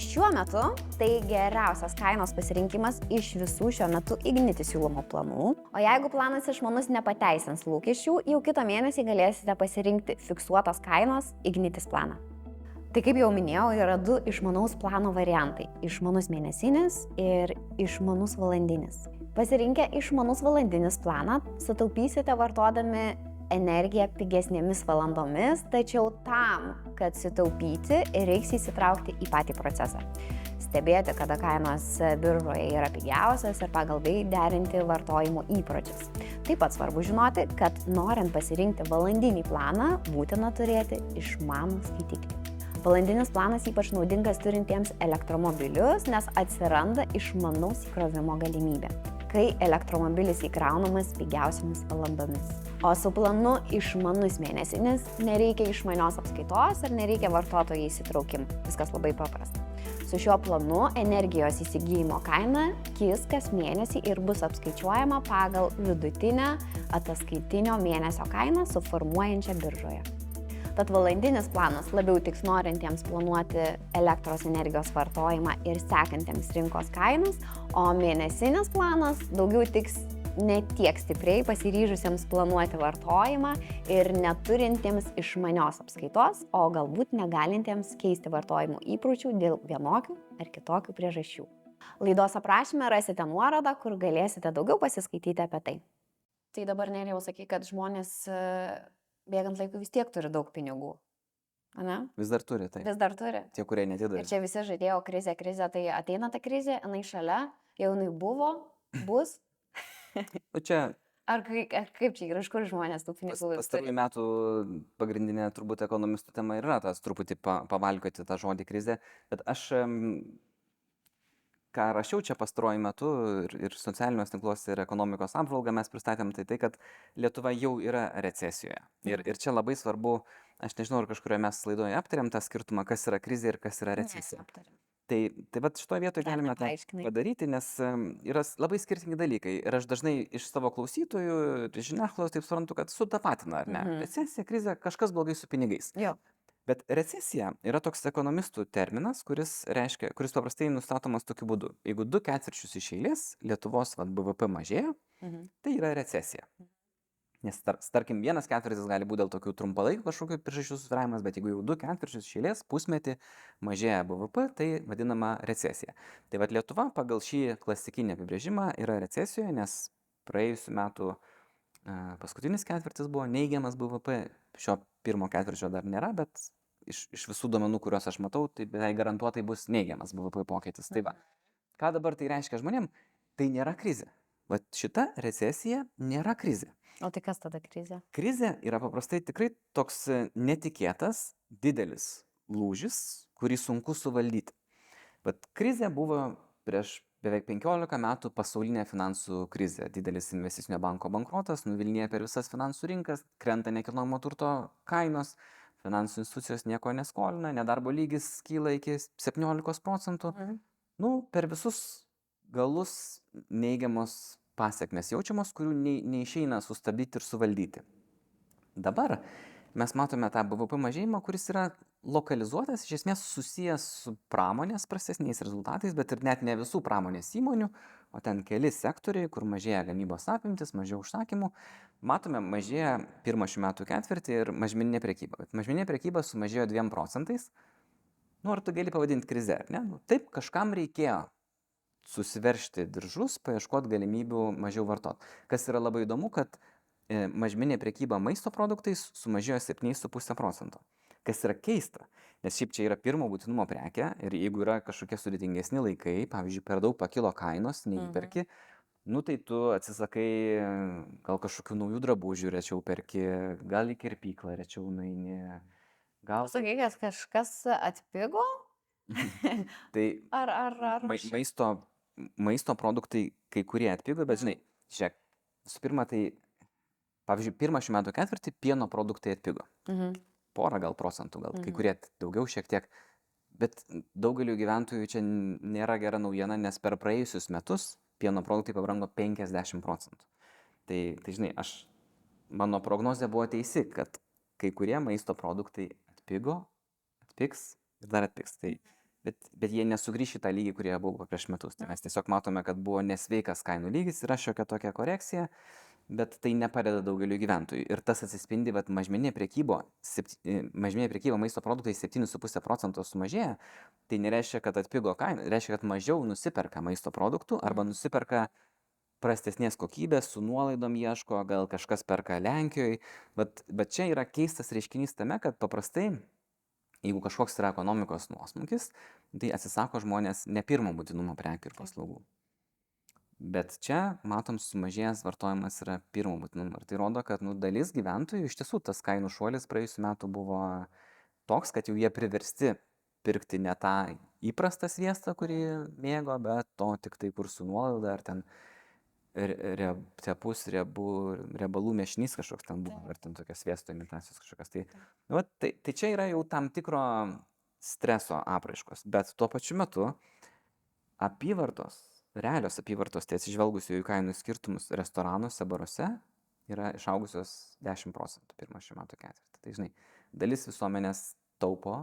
Šiuo metu tai geriausias kainos pasirinkimas iš visų šiuo metu Ignitis siūlomų planų. O jeigu planas išmanus nepateisins lūkesčių, jau kitą mėnesį galėsite pasirinkti fiksuotos kainos Ignitis planą. Tai kaip jau minėjau, yra du išmanaus plano variantai - išmanus mėnesinis ir išmanus valandinis. Pasirinkę išmanus valandinis planą, sutaupysite vartodami energiją pigesnėmis valandomis, tačiau tam, kad sutaupyti, reiks įsitraukti į patį procesą. Stebėti, kada kainos biržoje yra pigiausias ir pagal tai derinti vartojimo įpročius. Taip pat svarbu žinoti, kad norint pasirinkti valandinį planą, būtina turėti išmanų skaitiklį. Valandinis planas ypač naudingas turintiems elektromobilius, nes atsiranda išmanaus įkrovimo galimybė, kai elektromobilis įkraunamas pigiausiamis valandomis. O su planu išmanus mėnesinis nereikia išmanios apskaitos ir nereikia vartotojų įsitraukimų. Viskas labai paprasta. Su šiuo planu energijos įsigijimo kaina kis kas mėnesį ir bus apskaičiuojama pagal vidutinę ataskaitinio mėnesio kainą suformuojančią biržoje. Tad valandinis planas labiau tiks norintiems planuoti elektros energijos vartojimą ir sekantiems rinkos kainas, o mėnesinis planas daugiau tiks ne tiek stipriai pasiryžusiems planuoti vartojimą ir neturintiems išmanios apskaitos, o galbūt negalintiems keisti vartojimo įpročių dėl vienokių ar kitokių priežasčių. Laidos aprašymę rasite nuorodą, kur galėsite daugiau pasiskaityti apie tai. Tai dabar nerėjau sakyti, kad žmonės bėgant laiku vis tiek turi daug pinigų. Ane? Vis dar turi tai. Vis dar turi. Tie, kurie netidavė. Ir čia visi žaidėjo krizė, krizė, tai ateina ta krizė, jinai šalia, jau jinai buvo, bus, Nu, čia Ar, ar kaip čia yra, iš kur žmonės tų pinigų pastarųjų turi? metų pagrindinė turbūt ekonomistų tema ir yra tas truputį pa, pavalgoti tą žodį krizė. Bet aš, ką rašiau čia pastaruoju metu ir, ir socialiniuose tinkluose ir ekonomikos apžvalgą mes pristatėm, tai tai, kad Lietuva jau yra recesijoje. Ir, ir čia labai svarbu, aš nežinau, ar kažkurioje mes laidoje aptarėm tą skirtumą, kas yra krizė ir kas yra recesija. Neaptarėm. Tai, tai vat šitoje vietoje galime tą padaryti, nes yra labai skirtingi dalykai. Ir aš dažnai iš savo klausytojų, žiniasklaidos taip suprantu, kad sutapatina, ar ne? Mhm. Recesija, krizė, kažkas blogai su pinigais. Jo. Bet recesija yra toks ekonomistų terminas, kuris, reiškia, kuris paprastai nustatomas tokiu būdu. Jeigu du ketvirčius iš eilės Lietuvos vat, BVP mažėja, Mhm. tai yra recesija. Nes, tar, tarkim, vienas ketvirtis gali būti dėl tokių trumpalaikių kažkokių priežasčių susviravimas, bet jeigu jau du ketvirčius iš eilės pusmetį mažėja BVP, tai vadinama recesija. Tai vad Lietuva pagal šį klasikinį apibrėžimą yra recesijoje, nes praėjusiu metu paskutinis ketvirtis buvo neigiamas BVP, šio pirmo ketvirčio dar nėra, bet iš, iš visų duomenų, kuriuos aš matau, tai beveik garantuotai bus neigiamas BVP pokytis. Tai va, ką dabar tai reiškia žmonėm? Tai nėra krizė. Vat šita recesija nėra krizė. O tai kas tada krizė? Krizė yra paprastai tikrai toks e, netikėtas, didelis lūžis, kurį sunku suvaldyti. Bet krizė buvo prieš beveik 15 metų pasaulinė finansų krizė. Didelis investicinio banko bankrotas nuvilnėja per visas finansų rinkas, krenta nekilnojamo turto kainos, finansų institucijos nieko neskolina, nedarbo lygis kyla iki 17 procentų. Mhm. Nu, per visus galus neigiamos pasiekmes jaučiamos, kurių nei, neišeina sustabdyti ir suvaldyti. Dabar mes matome tą BVP mažėjimą, kuris yra lokalizuotas, iš esmės susijęs su pramonės prastesniais rezultatais, bet ir net ne visų pramonės įmonių, o ten keli sektoriai, kur mažėja gamybos apimtis, mažiau užsakymų. Matome, mažėja pirmą šių metų ketvirtį ir mažmeninė prekyba. Bet mažmeninė prekyba sumažėjo 2 procentais. Nu, ar tu gali pavadinti krize, ar ne? Nu, taip, kažkam reikėjo susiveršti diržus, paieškoti galimybių mažiau vartoti. Kas yra labai įdomu, kad mažminė prekyba maisto produktais sumažėjo 7,5 procento. Kas yra keista, nes šiaip čia yra pirmo būtinumo prekė ir jeigu yra kažkokie sudėtingesni laikai, pavyzdžiui, per daug pakilo kainos, neįperki, nu tai tu atsisakai e, gal kažkokių naujų drabužių rečiau perki, gal į kirpyklą rečiau nueini, gal... Sakai, kad kažkas atpigo? Tai Ar, ar, ar? mai, maisto, maisto produktai kai kurie atpigo, bet žinai, žiūrėk, visų pirma, tai, pavyzdžiui, pirmą šių metų ketvirtį pieno produktai atpigo. Mhm. Porą gal procentų, gal kai Mhm. kurie t- daugiau šiek tiek. Bet daugeliu gyventojų čia nėra gera naujiena, nes per praėjusius metus pieno produktai pabrango 50 procentų. Tai, tai žinai, aš, mano prognozija buvo teisi, kad kai kurie maisto produktai atpigo, atpiks ir dar atpiks. Tai, bet, bet jie nesugrįš į tą lygį, kurie buvo prieš metus. Tai mes tiesiog matome, kad buvo nesveikas kainų lygis, yra šiokia tokia korekcija, bet tai nepadeda daugeliu gyventojų. Ir tas atsispindi, kad mažmeninė priekyba, mažmeninė priekyba maisto produktai 7,5 procento sumažėja, tai nereiškia, kad atpigo kaina, reiškia, kad mažiau nusiperka maisto produktų arba nusiperka prastesnės kokybės, su nuolaidom ieško, gal kažkas perka Lenkijoje, bet, bet čia yra keistas reiškinys tame, kad paprastai, jeigu kažkoks yra ekonomikos nuosmukis, tai atsisako žmonės ne pirmo būtinumo prekių ir paslaugų. Bet čia, matom, sumažėjęs vartojimas yra pirmo būtinumo. Ir tai rodo, kad nu, dalis gyventojų iš tiesų tas kainų šuolis praėjusiu metu buvo toks, kad jau jie priversti pirkti ne tą įprastą sviestą, kurį mėgo, bet to tik tai kur su nuolaida ar ten tepus riebų, riebalų miešinys kažkoks ten buvo, ar ten tokias sviesto imitacijos kažkokias. Tai, nu, va, tai, tai čia yra jau tam tikro streso apraiškos, bet tuo pačiu metu apyvartos, realios apyvartos, tai atsižvelgus į kainų skirtumus restoranuose, baruose, yra išaugusios 10 procentų pirmą šių metų ketvirtį. Tai žinai, dalis visuomenės taupo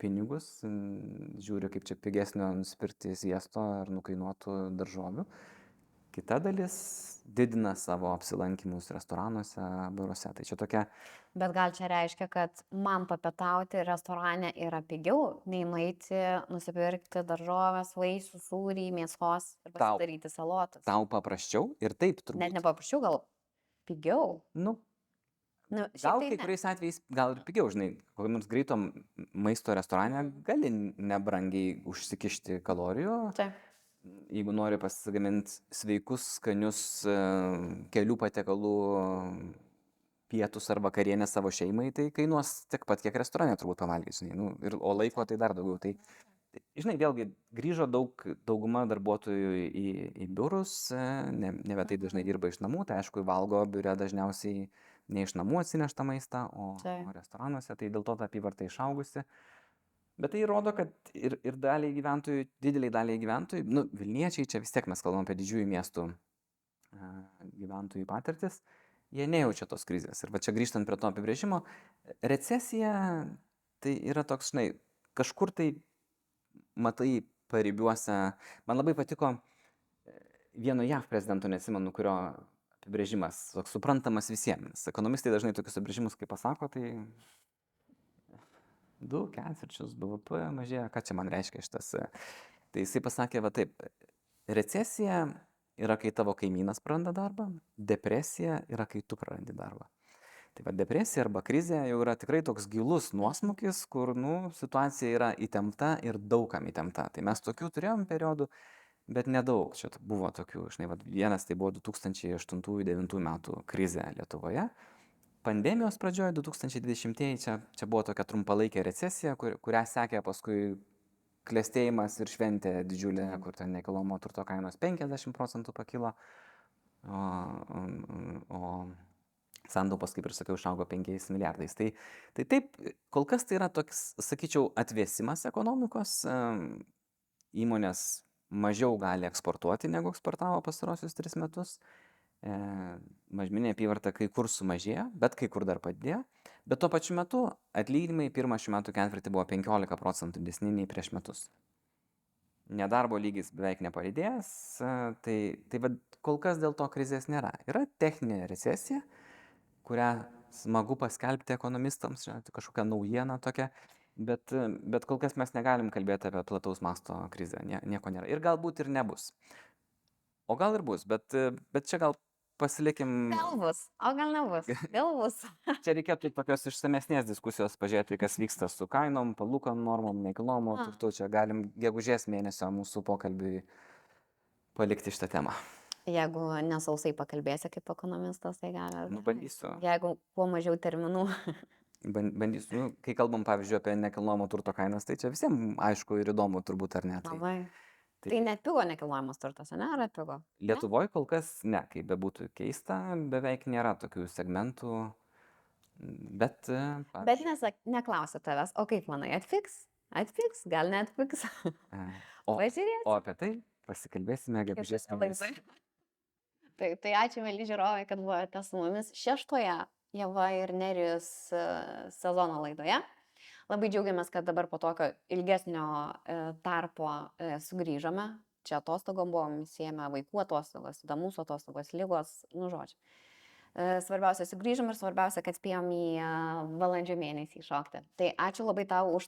pinigus, žiūri kaip čia pigesnio nusipirkti sviesto ar nukainuotų daržovių kita dalis didina savo apsilankymus restoranuose, baruose. Tai čia tokia. Bet gal čia reiškia, kad man papietauti restorane yra pigiau, nei nueiti nusipirkti daržovės, vaisių, sūrį, mėsos ir pasidaryti salotas. Tau paprasčiau ir taip turbūt. Net nepaprasčiau, gal pigiau. Nu, Nu, gal tai kai kuriais atvejais gal ir pigiau, žinai, kokiam nors greito maisto restorane gali nebrangiai užsikišti kalorijų, Taip. Jeigu nori pasigaminti sveikus, skanius e, kelių patiekalų pietus ar vakarienę savo šeimai, tai kainuos tiek pat, kiek restorane turbūt pavalgys, žinai, nu, ir, o laiko tai dar daugiau. Tai, tai, žinai, vėlgi grįžo daug, dauguma darbuotojų į, į biurus, e, ne, ne tai dažnai dirba iš namų, tai aišku, valgo biure dažniausiai ne iš namų atsineštą maistą, o, Taip. o restoranuose, tai dėl to ta apyvarta išaugusi. Bet tai rodo, kad ir, ir daliai gyventojų, dideliai daliai gyventojų, nu, Vilniečiai, čia vis tiek mes kalbam apie didžiųjų miestų gyventojų patirtis, jie nejaučia tos krizės. Ir va čia grįžtant prie to apibrėžimo, recesija tai yra toks, žinai, kažkur tai matai paribiuose, man labai patiko e, vieno JAV prezidento, nesimenu, kurio apibrėžimas, toks suprantamas visiems. Ekonomistai dažnai tokius apibrėžimus, kai pasako, tai du ketvirčius BVP mažėja, ką čia man reiškia šitas. e, Tai jisai pasakė, va taip, recesija yra, kai tavo kaimynas praranda darbą, depresija yra, kai tu prarandi darbą. Tai va depresija arba krizė jau yra tikrai toks gilus nuosmukis, kur, nu, situacija yra įtempta ir daugam įtempta. Tai mes tokių turėjom periodų, bet nedaug. Čia buvo tokių, žinai, va, vienas tai buvo 2008-2009 metų krizė Lietuvoje. Pandemijos pradžioje 2020 čia, čia buvo tokia trumpalaikė recesija, kur, kurią sekė paskui klėstėjimas ir šventė didžiulė, kur ten nekilnojamo turto kainos 50 procentų pakilo, o, o, o sandaupos, kaip ir sakiau, išaugo 5 milijardais. Tai, tai taip, kol kas tai yra toks, sakyčiau, atvėsimas ekonomikos. Įmonės mažiau gali eksportuoti, negu eksportavo pastarosius tris metus. E, mažminė apyvarta kai kur sumažėjo, bet kai kur dar padidėjo. Bet tuo pačiu metu atlyginimai pirmą šių metų ketvirtį buvo 15 procentų didesni nei prieš metus. Nedarbo lygis beveik nepadidėjęs, e, tai, tai kol kas dėl to krizės nėra. Yra techninė recesija, kurią smagu paskelbti ekonomistams, tai kažkokia naujiena tokia, bet, bet kol kas mes negalim kalbėti apie plataus masto krizę, nie, nieko nėra. Ir galbūt ir nebus. O gal ir bus, bet, bet čia gal pasilikim, Gal bus, o gal nebus. Gal bus. čia reikėtų tokios išsamesnės diskusijos pažiūrėti, kas vyksta su kainom, palūkom normom, nekilnojamo A. turtu. Čia galim gegužės mėnesio mūsų pokalbiui palikti šitą temą. Jeigu nesausai pakalbėsi kaip ekonomistas, tai gali. Nu, bandysiu. Jeigu kuo mažiau terminų. Ban- Bandysiu, nu, kai kalbam, pavyzdžiui, apie nekilnojamo turto kainas, tai čia visiems aišku ir įdomu turbūt, ar ne. Tai Labai. Tai- Tai net pigo nekilnojamas turtas, ne? Ar atpigo? Lietuvoje kol kas ne, kaip bebūtų keista, beveik nėra tokių segmentų, bet... e, Bet pavyzdžiui, nesak, neklausiu tavęs, o kaip manai, atpiks? Atpiks, gal neatpiks? O, o apie tai pasikalbėsime gegužės mėnesį. Tai, tai ačiū, mėly žiūrovai, kad buvote su mumis šeštoje Jeva ir Nerijus e, sezono laidoje. Labai džiaugiamės, kad dabar po tokio ilgesnio e, tarpo e, sugrįžome. Čia atostogom buvom siejame vaikų atostogos, tada mūsų atostogos, lygos, nu žodžiu. E, Svarbiausia, sugrįžom ir svarbiausia, kad spėjom į balandžio mėnesį šokti. Tai ačiū labai tau už...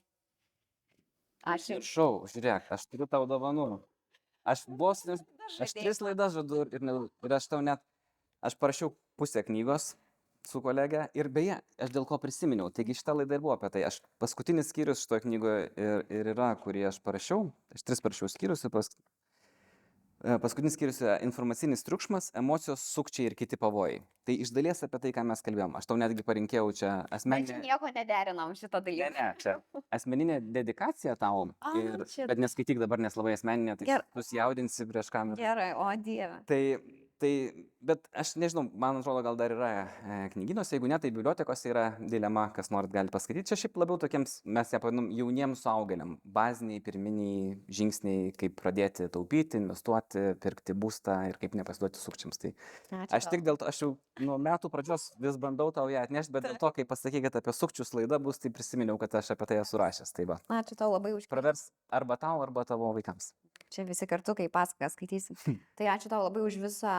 Ačiū. Šau, žiūrėk, aš turiu tau dovanų. Aš vos, nes- aš tris laidas žadu ir, ir aš tau net, aš parašiau pusę knygos su kolege ir beje, aš dėl ko prisiminiau, taigi šitą laidą ir buvo apie tai. Aš paskutinis skyrius šitoje knygoje ir, ir yra, kurį aš parašiau, aš tris parašiau skyrius ir pas, E, Paskutinis skyrius yra informacinis triukšmas, emocijos, sukčiai ir kiti pavojai. Tai iš dalies apie tai, ką mes kalbėjom. Aš tau netgi parinkėjau čia Mes asmeninę. nieko nederinam šito Ne, dalyko. ne, čia asmeninė dedikacija tau. A, Ir, čia- bet neskaityk dabar, nes labai asmeninė, tai Ger- susijaudinsi prieš kamerą. Gerai, o dieve. Tai, tai, bet aš nežinau, man atrodo, gal dar yra e, knygynuose, jeigu ne, tai bibliotekose yra dilema, kas norit gali paskaityti. Čia šiaip labiau tokiems, mes ją pavadinam jauniems suaugėliam. Baziniai, pirminiai žingsniai, kaip pradėti taupyti, investuoti, pirkti būstą ir kaip nepasiduoti sukčiams. Tai Ačiū aš tik dėl to, aš jau nuo metų pradžios vis bandau tau ją atnešti, bet dėl to, kai pasakė, kad apie sukčius laida bus, tai prisiminiau, kad aš apie tai esu rašęs. Tai va, Ačiū tau labai už pravers arba tau, arba tavo vaikams. Čia visi kartu, kai pasaką skaitysim. Tai ačiū tau labai už visą,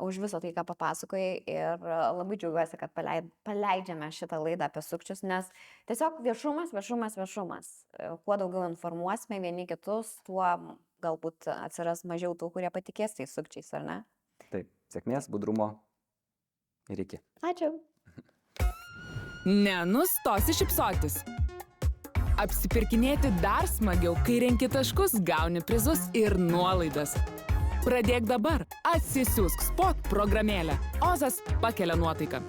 už visą tai, ką papasakojai ir a, labai džiaugiuosi, kad paleid, paleidžiame šitą laidą apie sukčius, nes tiesiog viešumas, viešumas, viešumas. E, Kuo daugiau informuosime vieni kitus, tuo galbūt atsiras mažiau tų, kurie patikės tais sukčiais, ar ne? Taip, sėkmės, budrumo ir iki. Ačiū. Nenustosi šipsotis. Apsipirkinėti dar smagiau, kai renki taškus, gauni prizus ir nuolaidas. Pradėk dabar. Atsisiųsk spot programėlę. Ozas pakelia nuotaiką.